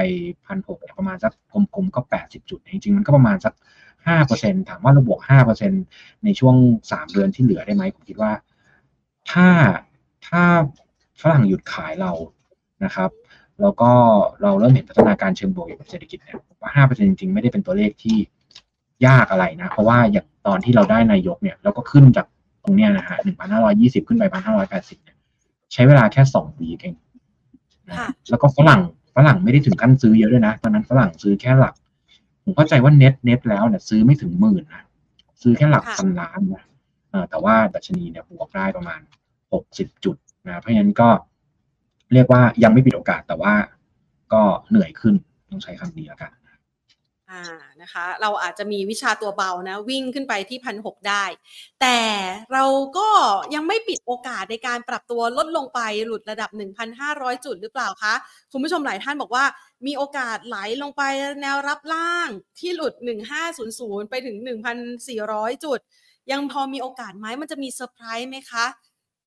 พันหกประมาณสักกลมๆก็แปดสิบจุด จริงๆ มันก็ประมาณสัก ห้าเปอร์เซ็นถามว่าเราบวกห้าเปอร์เซ็นในช่วงสามเดือนที่เหลือได้ไหมผมคิดว่า ถ้าถ้าฝรั่งหยุดขายเรานะครับ แล้วก็เราเริ่มเห็นพัฒนาการเชิงบวกกับเศรษฐกิจเนี่ยว่าห้าเปอร์เซ็นจริงๆ ไม่ได้เป็นตัวเลขที่ยากอะไรนะ เพราะว่าอย่างตอนที่เราได้นายกเนี่ยเราก็ขึ้นจากตรงเนี้ยนะฮะหนึ่งพันห้าร้อยี่สิบขึ้นไปพันห้าร้อยแปดสิบเนี่ยใช้เวลาแค่สองปีเองแล้วก็ฝรั่งฝรั่งไม่ได้ถึงขั้นซื้อเยอะด้วยนะตอนนั้นฝรั่งซื้อแค่หลัก ผมเข้าใจว่าเน็ตเน็ตแล้วเนี่ยซื้อไม่ถึงหมื่นนะซื้อแค่หลักพันล้านนะแต่ว่าดัชนีเนี่ยบวกได้ประมาณหกสิบจุดนะเพราะฉะนั้นก็เรียกว่ายังไม่ปิดโอกาสแต่ว่าก็เหนื่อยขึ้นต้องใช้คำนี้แล้วกันอ่านะคะ เราอาจจะมีวิชาตัวเบานะ วิ่งขึ้นไปที่พันหกได้ แต่เราก็ยังไม่ปิดโอกาสในการปรับตัวลดลงไปหลุดระดับ 1,500 จุดหรือเปล่าคะ คุณผู้ชมหลายท่านบอกว่า มีโอกาสไหลลงไปแนวรับล่างที่หลุด 1500 ไปถึง 1,400 จุด ยังพอมีโอกาสไหมมันจะมีเซอร์ไพรส์ไหมคะ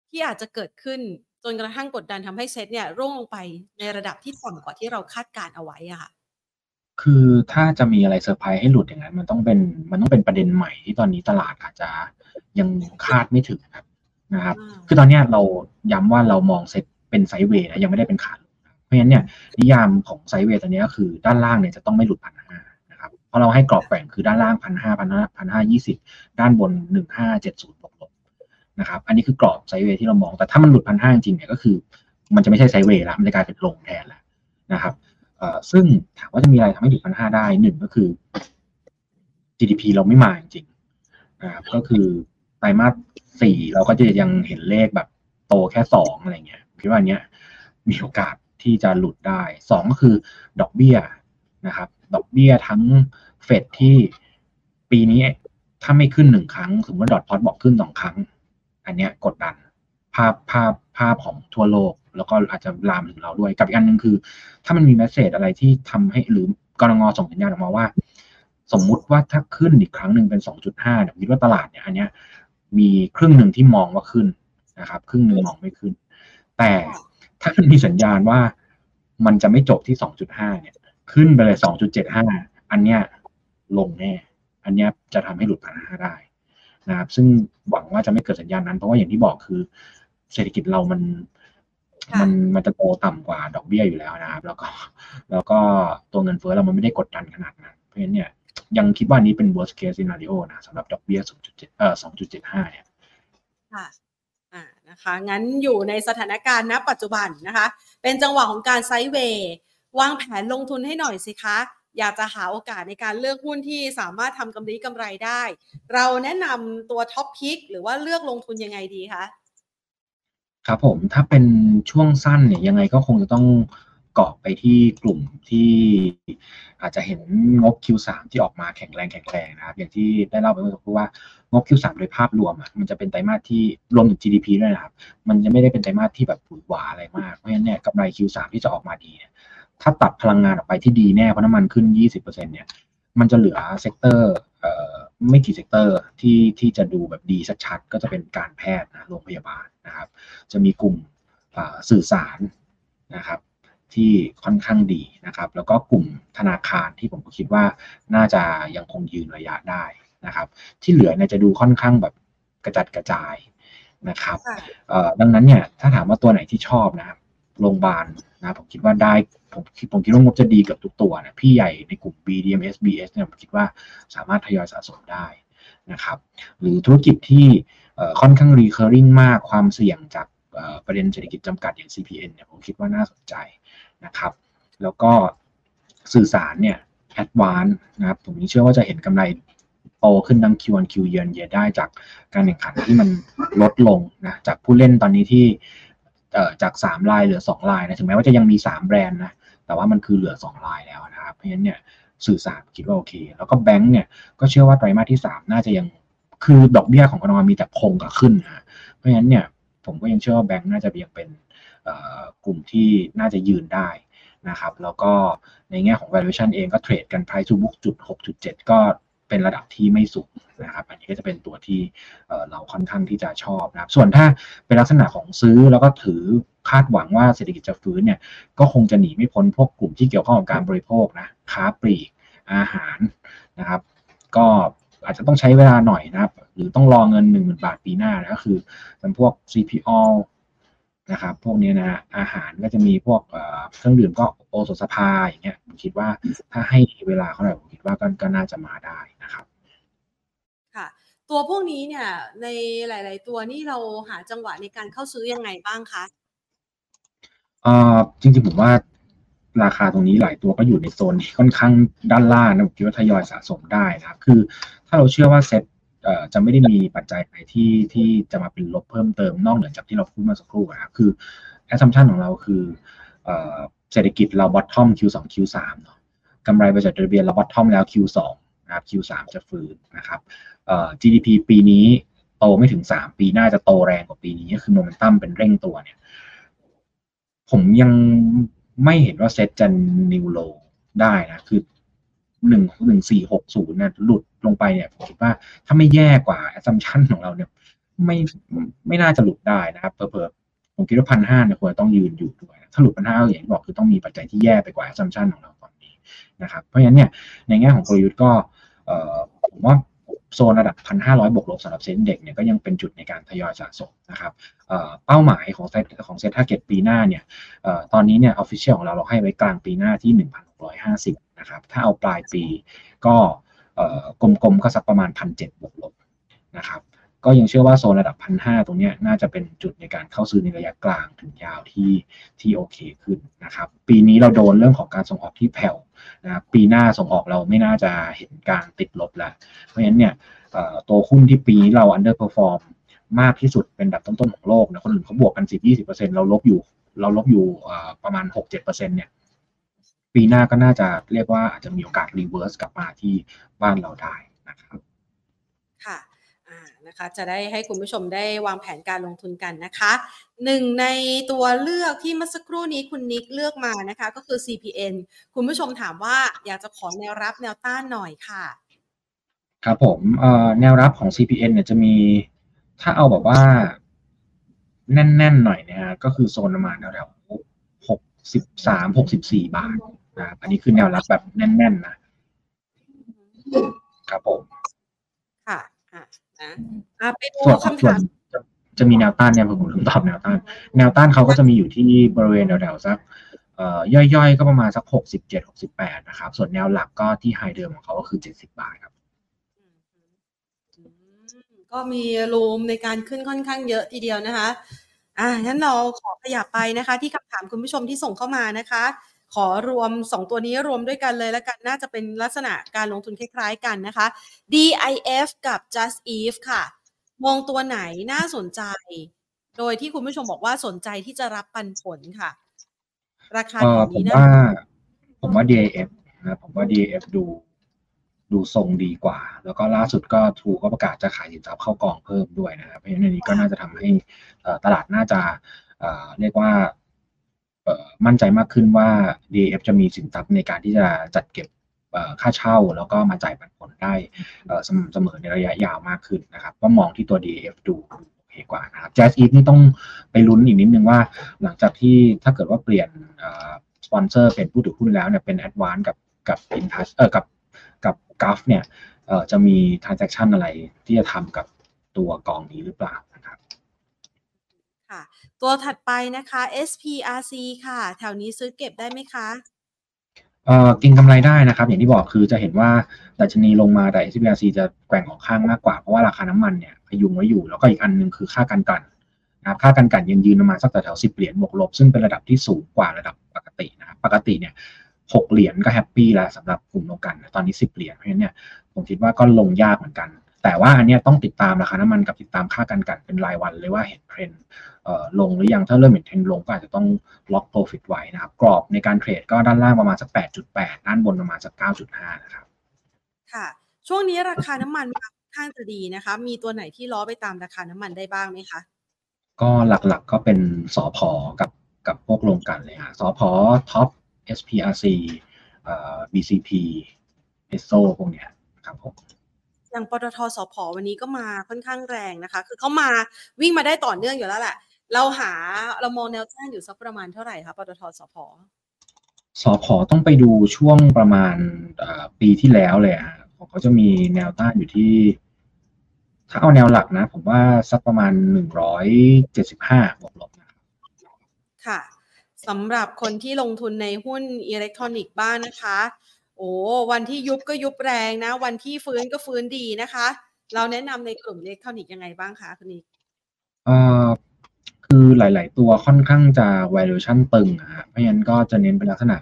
ที่อาจจะเกิดขึ้นจนกระทั่งกดดันทำให้เซ็ตเนี่ยร่วงลงไปในระดับที่ต่ำกว่าที่เราคาดการเอาไว้อะค่ะคือถ้าจะมีอะไรเซอร์ไพรส์ให้หลุดอย่างนั้น มันต้องเป็นมันต้องเป็นประเด็นใหม่ที่ตอนนี้ตลาดอาจจะยังคาดไม่ถึงครับนะครับ คือตอนนี้เราย้ำว่าเรามองเซ็ตเป็น sideway นะยังไม่ได้เป็นขาลงเพราะฉะนั้นเนี่ยนิยามของ sideway ตอนนี้ก็คือด้านล่างเนี่ยจะต้องไม่หลุดพันห้านะครับเพราะเราให้กรอบแบ่งคือด้านล่างพันห้าพันห้าพันห้ายี่สิบด้านบนหนึ่งห้าเจ็ดศูนย์บวกลบนะครับอันนี้คือกรอบไซด์เวย์ที่เรามองแต่ถ้ามันหลุดพันห้าจริงเนี่ยก็คือ มันจะไม่ใช่ไซด์เวย์ละมันจะกลายเป็นลงแทนแล้วนะครับซึ่งถามว่าจะมีอะไรทำให้หลุดพันห้าได้หนึ่งก็คือ GDP เราไม่มาจริงนะครับก็คือไตรมาสสี่เราก็จะยังเห็นเลขแบบโตแค่สองอะไรเงี้ยคิดว่าเนี้ยมีโอกาส ที่จะหลุดได้สองก็คือดอกเบี้ยนะครับ ดอกเบี้ยทั้งเฟดที่ปีนี้ถ้าไม่ขึ้นหนึ่งครั้งสมมติว่าดอทพอตบอกขึ้นสองครั้ง อันเนี้ยกดดัน ภาพภาพภาพของทั่วโลก แล้วก็อาจจะลามถึงเราด้วย กับอีกอันหนึ่งคือ ถ้ามันมีแมสเซจอะไรที่ทำให้หรือกรงงส่งสัญญาณออกมาว่า สมมุติว่าถ้าขึ้นอีกครั้งหนึ่งเป็น 2.5เนี่ยคิดว่าตลาดเนี่ยอันเนี้ยมีครึ่งหนึ่งที่มองว่าขึ้นนะครับ ครึ่งหนึ่งมองไม่ขึ้น แต่ ถ้ามันมีสัญญาณว่ามันจะไม่จบที่ 2.5 เนี่ย ขึ้นไปเลย 2.75 อันเนี้ยลงแน่ อันเนี้ยจะทำให้หลุดพันห้าได้นะครับ ซึ่งหวังว่าจะไม่เกิดสัญญาณนั้น เพราะว่าอย่างที่บอกคือ เศรษฐกิจเรามันค่ะมันมันจะโตต่ำกว่าดอกเบี้ยอยู่แล้วนะครับ แล้วก็ แล้วก็ตัวเงินเฟ้อเรามันไม่ได้กดดันขนาดนั้น เพราะฉะนั้นเนี่ยยังคิดว่านี้เป็น worst case scenario นะสำหรับดอกเบี้ย0.7เอ่อ2.75 เนี่ย ค่ะ อ่านะคะงั้นอยู่ในสถานการณ์ณปัจจุบันนะคะ เป็นจังหวะของการไซด์เวย์วางแผนลงทุนให้หน่อยสิคะ อยากจะหาโอกาสในการเลือกหุ้นที่สามารถทำกำไรกำไรได้ เราแนะนำตัวท็อปพิกหรือว่าเลือกลงทุนยังไงดีคะครับผมถ้าเป็นช่วงสั้นเนี่ยยังไงก็คงจะต้อง เกาะไปที่กลุ่มที่อาจจะเห็นงบ Q3 ที่ออกมาแข็งแรงแข็งแรงนะครับ อย่างที่ได้เล่าไปเมื่อสักครู่ว่างบ Q3 โดยภาพรวมอะมันจะเป็นไตรมาสที่รวมถึง GDP ด้วยนะครับ มันจะไม่ได้เป็นไตรมาสที่แบบหวือหวาอะไรมากเพราะฉะนั้นเนี่ยกำไร Q3 ที่จะออกมาดีเนี่ยถ้าตัดพลังงานออกไปที่ดีแน่เพราะน้ำมันขึ้น 20%เนี่ยมันจะเหลือ sector ไม่กี่ sector ที่ที่จะดูแบบดีชัดๆก็จะเป็นการแพทย์นะโรงพยาบาลนะครับ จะมีกลุ่มสื่อสารนะครับ ที่ค่อนข้างดีนะครับ แล้วก็กลุ่มธนาคารที่ผมก็คิดว่าน่าจะยังคงยืนระยะได้นะครับ ที่เหลือเนี่ยจะดูค่อนข้างแบบกระจัดกระจายนะครับค่ะเอ่อดังนั้นเนี่ยถ้าถามว่าตัวไหนที่ชอบนะครับโรงพยาบาลนะผมคิดว่าได้ผมคิดผมคิดว่างบจะดีกับทุกตัวนะพี่ใหญ่ในกลุ่ม BDMs BS เนี่ยผมคิดว่าสามารถทยอยสะสมได้นะครับ หรือธุรกิจที่เอ่อค่อนข้าง recurring มากความเสี่ยงจากเอ่อ ประเด็นเศรษฐกิจจำกัดอย่าง CPN เนี่ยผมคิดว่าน่าสนใจนะครับ แล้วก็สื่อสารเนี่ย advance นะครับผมเชื่อว่าจะเห็นกำไรโตขึ้นทั้ง Q on Q year on year ได้จากการแข่งขันที่มันลดลงนะจากผู้เล่นตอนนี้ที่จาก 3 ลายเหลือ 2 ลายนะถึงแม้ว่าจะยังมี 3 แบรนด์นะแต่ว่ามันคือเหลือ 2 ลายแล้วนะครับเพราะฉะนั้นเนี่ยสื่อสารคิดว่าโอเค แล้วก็แบงก์เนี่ยก็เชื่อว่าไตรมาสที่ 3 น่าจะยังคือดอกเบี้ยของกรงมีแต่คงกับขึ้นนะเพราะฉะนั้นเนี่ย ผมก็ยังเชื่อว่าแบงก์น่าจะยังเป็นกลุ่มที่น่าจะยืนได้นะครับ แล้วก็ในแง่ของ valuation เองก็เทรดกัน price to book จุด6.7 ก็เป็นระดับที่ไม่สูงนะครับ อันนี้ก็จะเป็นตัวที่เอ่อเราค่อนข้างที่จะชอบนะครับ ส่วนถ้าเป็นลักษณะของซื้อแล้วก็ถือคาดหวังว่าเศรษฐกิจจะฟื้นเนี่ย ก็คงจะหนีไม่พ้นพวกกลุ่มที่เกี่ยวข้องกับการบริโภคนะ ค้าปลีก อาหารนะครับ ก็อาจจะต้องใช้เวลาหน่อยนะครับ หรือต้องรอเงิน 1 0,000 บาทปีหน้านะก็คือเป็นพวก CPO นะครับพวกนี้นะฮะอาหารก็จะมีพวกเอ่อเครื่องดื่มก็โอโซสภาอย่างเงี้ยผมคิดว่าถ้าให้เวลาเขาหน่อยผมคิดว่าก็ก็น่าจะมาได้นะครับค่ะ ตัวพวกนี้เนี่ยในหลาย ๆ ตัวนี่เราหาจังหวะในการเข้าซื้อยังไงบ้างคะเอ่อจริง ๆ ผมว่าราคาตรงนี้หลายตัวก็อยู่ในโซนที่ค่อนข้างด้านล่างนะผมคิดว่าทยอยสะสมได้นะครับ คือถ้าเราเชื่อว่าเซ็ตเอ่อ จะไม่ได้มีปัจจัยอะไรที่ที่จะมาเป็นลบเพิ่มเติมนอกเหนือจากที่เราพูดเมาสักครู่นะครับคือ assumption ของเราคือเศรษฐกิจเรา bottom Q2 Q3 เนาะกำไรบริษัทจดทะเบียนเรา bottom แล้ว Q2 นะครับ Q3 จะฟื้นนะครับ GDP ปีนี้โตไม่ถึง 3 ปีหน้าจะโตแรงกว่าปีนี้ก็คือโมเมนตัมเป็นเร่งตัวเนี่ย ผมยังไม่เห็นว่าเซตจะนิวโลได้นะ คือ หนึ่งหนึ่งสี่หกศูนย์เนี่ยหลุดลงไปเนี่ยผมคิดว่าถ้าไม่แย่กว่า assumption ของเราเนี่ย ไม่ไม่น่าจะหลุดได้นะครับเผลอๆผมคิดว่าพันห้าเนี่ยควรต้องยืนอยู่ด้วยถ้าหลุดพันห้าอย่างที่บอกคือต้องมีปัจจัยที่แย่ไปกว่า assumption ของเราตอนนี้นะครับ เพราะฉะนั้นเนี่ยในแง่ของกลยุทธ์ก็เออผมว่าโซนระดับพันห้าร้อยบวกลบสำหรับเซ็นเด็กเนี่ยก็ยังเป็นจุดในการทยอยสะสมนะครับเป้าหมายของเซตของ SET target ปีหน้าเนี่ยตอนนี้เนี่ย official ของเราเราให้ไว้กลางปีหน้าที่ 1,650 นะครับ ถ้าเอาปลายปีก็กลมๆก็สักประมาณ1,700บวกลบนะครับ ก็ยังเชื่อว่าโซนระดับพันห้าตรงนี้น่าจะเป็นจุดในการเข้าซื้อในระยะกลางถึงยาวที่ที่โอเคขึ้นนะครับ ปีนี้เราโดนเรื่องของการส่งออกที่แผ่วนะปีหน้าส่งออกเราไม่น่าจะเห็นการติดลบแล้ว เพราะฉะนั้นเนี่ยตัวหุ้นที่ปีเรา underperform มากที่สุดเป็นอันดับต้นๆของโลกนะคนอื่นเขาบวกกันสิบยี่สิบเปอร์เซ็นเราลบอยู่ เราลบอยู่ประมาณหกเจ็ดเปอร์เซ็นเนี่ย ปีหน้าก็น่าจะเรียกว่าอาจจะมีโอกาส reverse กลับมาที่บ้านเราได้นะครับค่ะนะคะจะได้ให้คุณผู้ชมได้วางแผนการลงทุนกันนะคะหนึ่งในตัวเลือกที่เมื่อสักครู่นี้คุณนิกเลือกมานะคะก็คือ CPN คุณผู้ชมถามว่าอยากจะขอแนวรับแนวต้านหน่อยค่ะ ครับผมแนวรับของ CPN เนี่ยจะมีถ้าเอาแบบว่า แน่นๆหน่อยนะฮะก็คือโซนประมาณแถวๆหกสิบสามหกสิบสี่บาท นะครับอันนี้คือแนวรับแบบแน่นๆนะครับผมค่ะอะนะไปดูคำถามจะมีแนวต้านเนี่ยผมตอบแนวต้าน แนวต้านเขาก็จะมีอยู่ที่บริเวณแถวๆสักย่อยๆ ก็ประมาณสักหกสิบเจ็ดหกสิบแปดนะครับ ส่วนแนวหลักก็ที่ไฮเดิมของเขาก็คือเจ็ดสิบบาทครับก็มีรูมในการขึ้นค่อนข้างเยอะทีเดียวนะคะ อ่างั้นเราขอขยับไปนะคะ ที่คำถามคุณผู้ชมที่ส่งเข้ามานะคะ ขอรวมสองตัวนี้รวมด้วยกันเลยแล้วกันน่าจะเป็นลักษณะการลงทุนคล้ายๆกันนะคะ DIF กับ Just Eve ค่ะ มองตัวไหนน่าสนใจ โดยที่คุณผู้ชมบอกว่าสนใจที่จะรับปันผลค่ะ ราคาแบนี้นะผมว่า ผมว่า DIF นะผมว่า DIF ดูดูทรงดีกว่า แล้วก็ล่าสุดก็ทูก็ประกาศจะขายสินทรัพย์เข้ากองเพิ่มด้วยนะครับเพราะฉะนั้นนี้ก็น่าจะทำให้ตลาดน่าจะเรียกว่า มั่นใจมากขึ้นว่า DAF จะมีสินทรัพย์ในการที่จะจัดเก็บค่าเช่าแล้วก็มาจ่ายปันผลได้สม่ำเสมอในระยะยาวมากขึ้นนะครับก็มองที่ตัว DIF ดูโอเคกว่านะครับ JASIF นี่ต้องไปลุ้นอีกนิดนึงว่า หลังจากที่ถ้าเกิดว่าเปลี่ยนสปอนเซอร์เป็นผู้ถือหุ้นแล้วเนี่ยเป็น ADVANC กับกับอินทัชเออกับกับ Gulf เนี่ยจะมี transaction อะไรที่จะทำกับตัวกองนี้หรือเปล่านะครับ ตัวถัดไปนะคะ SPRC ค่ะ แถวนี้ซื้อเก็บได้ไหมคะเอ่อกินกำไรได้นะครับ อย่างที่บอกคือจะเห็นว่าดัชนีลงมาแต่ SPRC จะแกว่งออกข้างมากกว่า เพราะว่าราคาน้ำมันเนี่ยพยุงไว้อยู่ แล้วก็อีกอันหนึ่งคือค่าการกลั่นนะครับค่าการกลั่นยังยืนประมาณสักแถวสิบเหรียญบวกลบ ซึ่งเป็นระดับที่สูงกว่าระดับปกตินะครับปกติเนี่ยหกเหรียญก็ happy แล้วสำหรับกลุ่มโรงกลั่น ตอนนี้สิบเหรียญเพราะฉะนั้นเนี่ยผมคิดว่าก็ลงยากเหมือนกัน แต่ว่าอันนี้ต้องติดตามราคาน้ำมันกับติดตามค่าการกลั่นเป็นรายวันเลยว่าเห็นเทรนด์ลงหรือยังถ้าเริ่มเห็นเทรนด์ลงก็อาจจะต้องlock profit ไว้นะครับ กรอบในการ trade ก็ด้านล่างประมาณสัก 8.8 ด้านบนประมาณสัก 9.5 นะครับ ค่ะ ช่วงนี้ราคาน้ำมันค่อนข้างจะดีนะคะ มีตัวไหนที่ล้อไปตามราคาน้ำมันได้บ้างไหมคะ ก็หลักๆก็เป็นสอพอกับกับพวกโรงกลั่นเลยค่ะสผ. TOP SPRC BCP เอสโซพวกเนี้ยครับผม อย่างปตท.สผ.วันนี้ก็มาค่อนข้างแรงนะคะ คือเขามาวิ่งมาได้ต่อเนื่องอยู่แล้วแหละ เราหาเรามองแนวต้านอยู่สักประมาณเท่าไหร่คะปตทสพสพต้องไปดูช่วงประมาณปีที่แล้วเลยฮะเขาจะมีแนวต้านอยู่ที่ ถ้าเอาแนวหลักนะ ผมว่าสักประมาณหนึ่งร้อยเจ็ดสิบห้าบวกลบนะค่ะสำหรับคนที่ลงทุนในหุ้นอิเล็กทรอนิกส์บ้านนะคะ โอ้วันที่ยุบก็ยุบแรงนะ วันที่ฟื้นก็ฟื้นดีนะคะ เราแนะนำในกลุ่มอิเล็กทรอนิกส์ยังไงบ้างคะคุณนิกเอ่อคือหลาย ๆ ตัวค่อนข้างจะ valuation ตึงอะเพราะฉะนั้นก็จะเน้นเป็นลักษณะ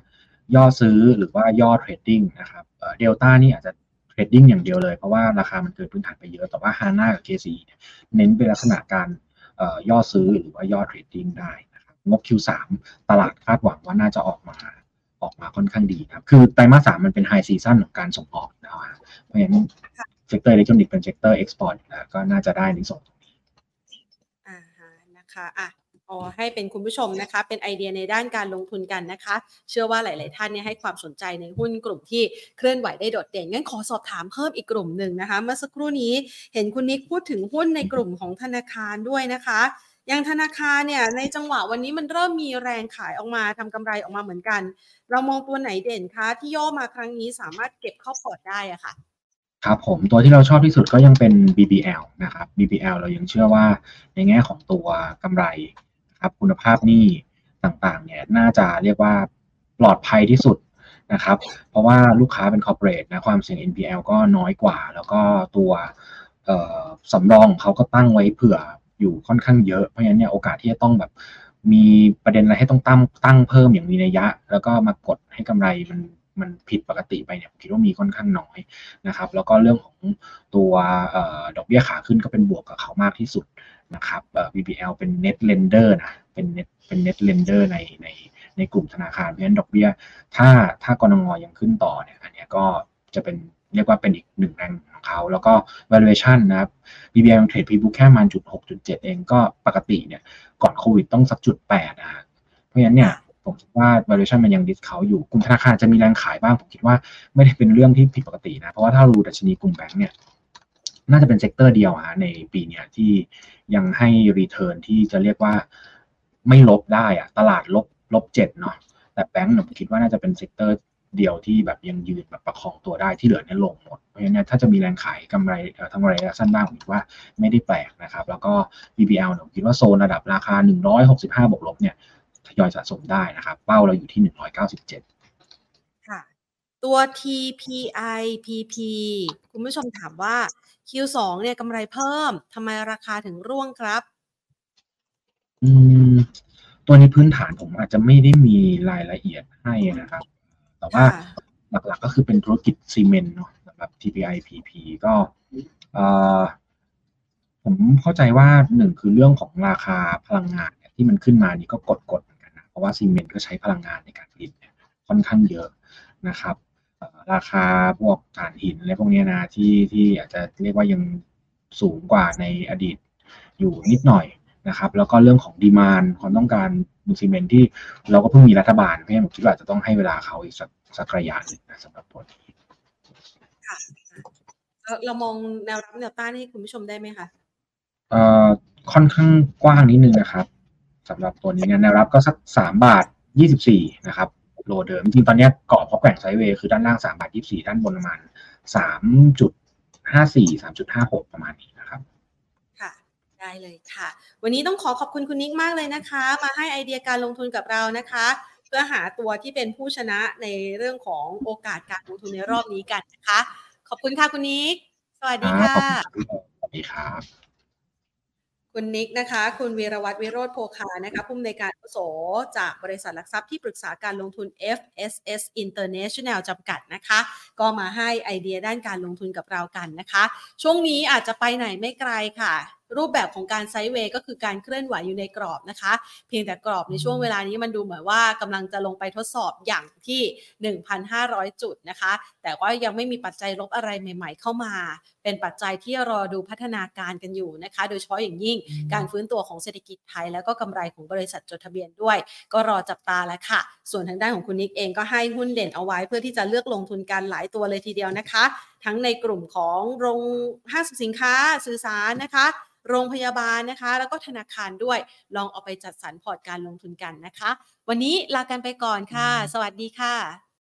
ย่อซื้อหรือว่าย่อ trading นะครับเดลต้านี่อาจจะ trading อย่างเดียวเลย เพราะว่าราคามันเกินพื้นฐานไปเยอะแต่ว่าฮาน่ากับ KCE เน้นเป็นลักษณะการย่อซื้อหรือว่าย่อ trading ได้นะครับงบ Q3 ตลาดคาดหวังว่าน่าจะออกมา ออกมาค่อนข้างดีครับ คือไตรมาสสามมันเป็น high season ของการส่งออกนะฮะเพราะฉะนั้น sector อิเล็กทรอนิกส์เป็น sector export ก็น่าจะได้ในส่วนตรงนี้อ่าฮะนะคะอะอ๋อให้เป็นคุณผู้ชมนะคะ เป็นไอเดียในด้านการลงทุนกันนะคะ เชื่อว่าหลาย ๆ ท่านเนี่ยให้ความสนใจในหุ้นกลุ่มที่เคลื่อนไหวได้โดดเด่นงั้นขอสอบถามเพิ่มอีกกลุ่มหนึ่งนะคะ เมื่อสักครู่นี้เห็นคุณนิกพูดถึงหุ้นในกลุ่มของธนาคารด้วยนะคะ อย่างธนาคารเนี่ยในจังหวะวันนี้มันเริ่มมีแรงขายออกมาทำกำไรออกมาเหมือนกัน เรามองตัวไหนเด่นคะที่ย่อมาครั้งนี้สามารถเก็บเข้าพอร์ตได้อะค่ะครับผมตัวที่เราชอบที่สุดก็ยังเป็น BBL นะครับ BBL เรายังเชื่อว่าในแง่ของตัวกำไรครับคุณภาพนี้ต่างๆเนี่ยน่าจะเรียกว่าปลอดภัยที่สุดนะครับ เพราะว่าลูกค้าเป็นคอร์เปอเรทนะความเสี่ยง NPL ก็น้อยกว่า แล้วก็ตัวสำรองเขาก็ตั้งไว้เผื่อ อยู่ค่อนข้างเยอะเพราะฉะนั้นเนี่ยโอกาสที่จะต้องแบบมีประเด็นอะไรให้ต้องตั้งตั้งเพิ่มอย่างมีนัยยะ แล้วก็มากดให้กำไรมันมันผิดปกติไปเนี่ยผมคิดว่ามีค่อนข้างน้อยนะครับ แล้วก็เรื่องของตัวดอกเบี้ยขาขึ้นก็เป็นบวกกับเขามากที่สุดนะครับ BBL เป็น net lender นะเป็น net เป็น net lender ในในในกลุ่มธนาคารเพราะฉะนั้นดอกเบี้ย ถ้าถ้ากรงงยังขึ้นต่อเนี่ยอันนี้ก็จะเป็น เรียกว่าเป็นอีกหนึ่งแรงของเขา แล้วก็ valuation นะครับ BBL trade P/Book แค่มันจุดหกจุดเจ็ดเองก็ปกติเนี่ยก่อนโควิดต้องสักจุดแปดนะเพราะฉะนั้นเนี่ยผมคิดว่า valuation มันยัง discount อยู่กลุ่มธนาคารจะมีแรงขายบ้าง ผมคิดว่าไม่ได้เป็นเรื่องที่ผิดปกตินะ เพราะว่าถ้าดูดัชนีกลุ่มแบงก์เนี่ย น่าจะเป็น sector เดียวฮะในปีเนี้ที่ยังให้ return ที่จะเรียกว่าไม่ลบได้อะตลาดลบลบเจ็ดเนาะแต่แบงก์ผมคิดว่าน่าจะเป็น sector เดียวที่แบบยังยืนแบบประคองตัวได้ที่เหลือเนี่ยลงหมด เพราะฉะนั้นถ้าจะมีแรงขายกำไรทำกำไรระยะสั้นบ้างผมคิดว่าไม่ได้แปลกนะครับ แล้วก็ BBL เนี่ยผมคิดว่าโซนระดับราคา 165 บวกลบเนี่ยทยอยสะสมได้นะครับ เป้าเราอยู่ที่ 197 ค่ะ ตัว TPI PP คุณผู้ชมถามว่า Q2 เนี่ยกำไรเพิ่มทำไมราคาถึงร่วงครับ อืมตัวนี้พื้นฐานผมอาจจะไม่ได้มีรายละเอียดให้นะครับ แต่ว่าหลักๆก็คือเป็นธุรกิจซีเมนต์เนาะสำหรับ TPI PP ก็ผมเข้าใจว่าหนึ่งคือเรื่องของราคาพลังงานที่มันขึ้นมานี่ก็กดๆเหมือนกันนะเพราะว่าซีเมนต์ก็ใช้พลังงานในการผลิตเนี่ยค่อนข้างเยอะนะครับราคาพวกถ่านหินอะไรพวกนี้นะที่ที่อาจจะเรียกว่ายังสูงกว่าในอดีตอยู่นิดหน่อย นะครับแล้วก็เรื่องของดีมานความต้องการบุซีเมนที่เราก็เพิ่งมีรัฐบาลเพราะฉะนั้นผมคิดว่าจะต้องให้เวลาเขาอีกสักสักระยะนึงนะสำหรับตัวนี้ค่ะเรามองแนวรับแนวต้านให้คุณผู้ชมได้ไหมคะเอ่อค่อนข้างกว้างนิดนึงนะครับสำหรับตัวนี้เนี่ยแนวรับก็สักสามบาทยี่สิบสี่นะครับโลเดิมจริงตอนนี้เกาะเพราะแกว่งไซด์เวย์คือด้านล่างสามบาทยี่สี่ด้านบนประมาณสามจุดห้าสี่สามจุดห้าหกประมาณนี้นะครับค่ะ ได้เลยค่ะ วันนี้ต้องขอขอบคุณคุณนิกมากเลยนะคะ มาให้ไอเดียการลงทุนกับเรานะคะ เพื่อหาตัวที่เป็นผู้ชนะในเรื่องของโอกาสการลงทุนในรอบนี้กันนะคะ ขอบคุณค่ะคุณนิก สวัสดีค่ะสวัสดีครับคุณนิกนะคะ คุณวีรวัตรวิโรธโพคานะคะผู้อำนวยการโสจากบริษัทหลักทรัพย์ที่ปรึกษาการลงทุน FSS International จำกัดนะคะ ก็มาให้ไอเดียด้านการลงทุนกับเรากันนะคะ ช่วงนี้อาจจะไปไหนไม่ไกลค่ะรูปแบบของการไซด์เวย์ก็คือการเคลื่อนไหวอยู่ในกรอบนะคะ เพียงแต่กรอบในช่วงเวลานี้มันดูเหมือนว่ากำลังจะลงไปทดสอบอย่างที่ 1,500 จุดนะคะ แต่ว่ายังไม่มีปัจจัยลบอะไรใหม่ ๆ เข้ามา เป็นปัจจัยที่รอดูพัฒนาการกันอยู่นะคะ โดยเฉพาะอย่างยิ่งการฟื้นตัวของเศรษฐกิจไทย แล้วก็กำไรของบริษัทจดทะเบียนด้วย ก็รอจับตาแล้วค่ะ ส่วนทางด้านของคุณนิกเองก็ให้หุ้นเด่นเอาไว้ เพื่อที่จะเลือกลงทุนกันหลายตัวเลยทีเดียวนะคะ ทั้งในกลุ่มของโรงห้างสินค้าสื่อสารนะคะ โรงพยาบาลนะคะ แล้วก็ธนาคารด้วยลองเอาไปจัดสรรพอร์ตการลงทุนกันนะคะ วันนี้ลากันไปก่อนค่ะ สวัสดีค่ะ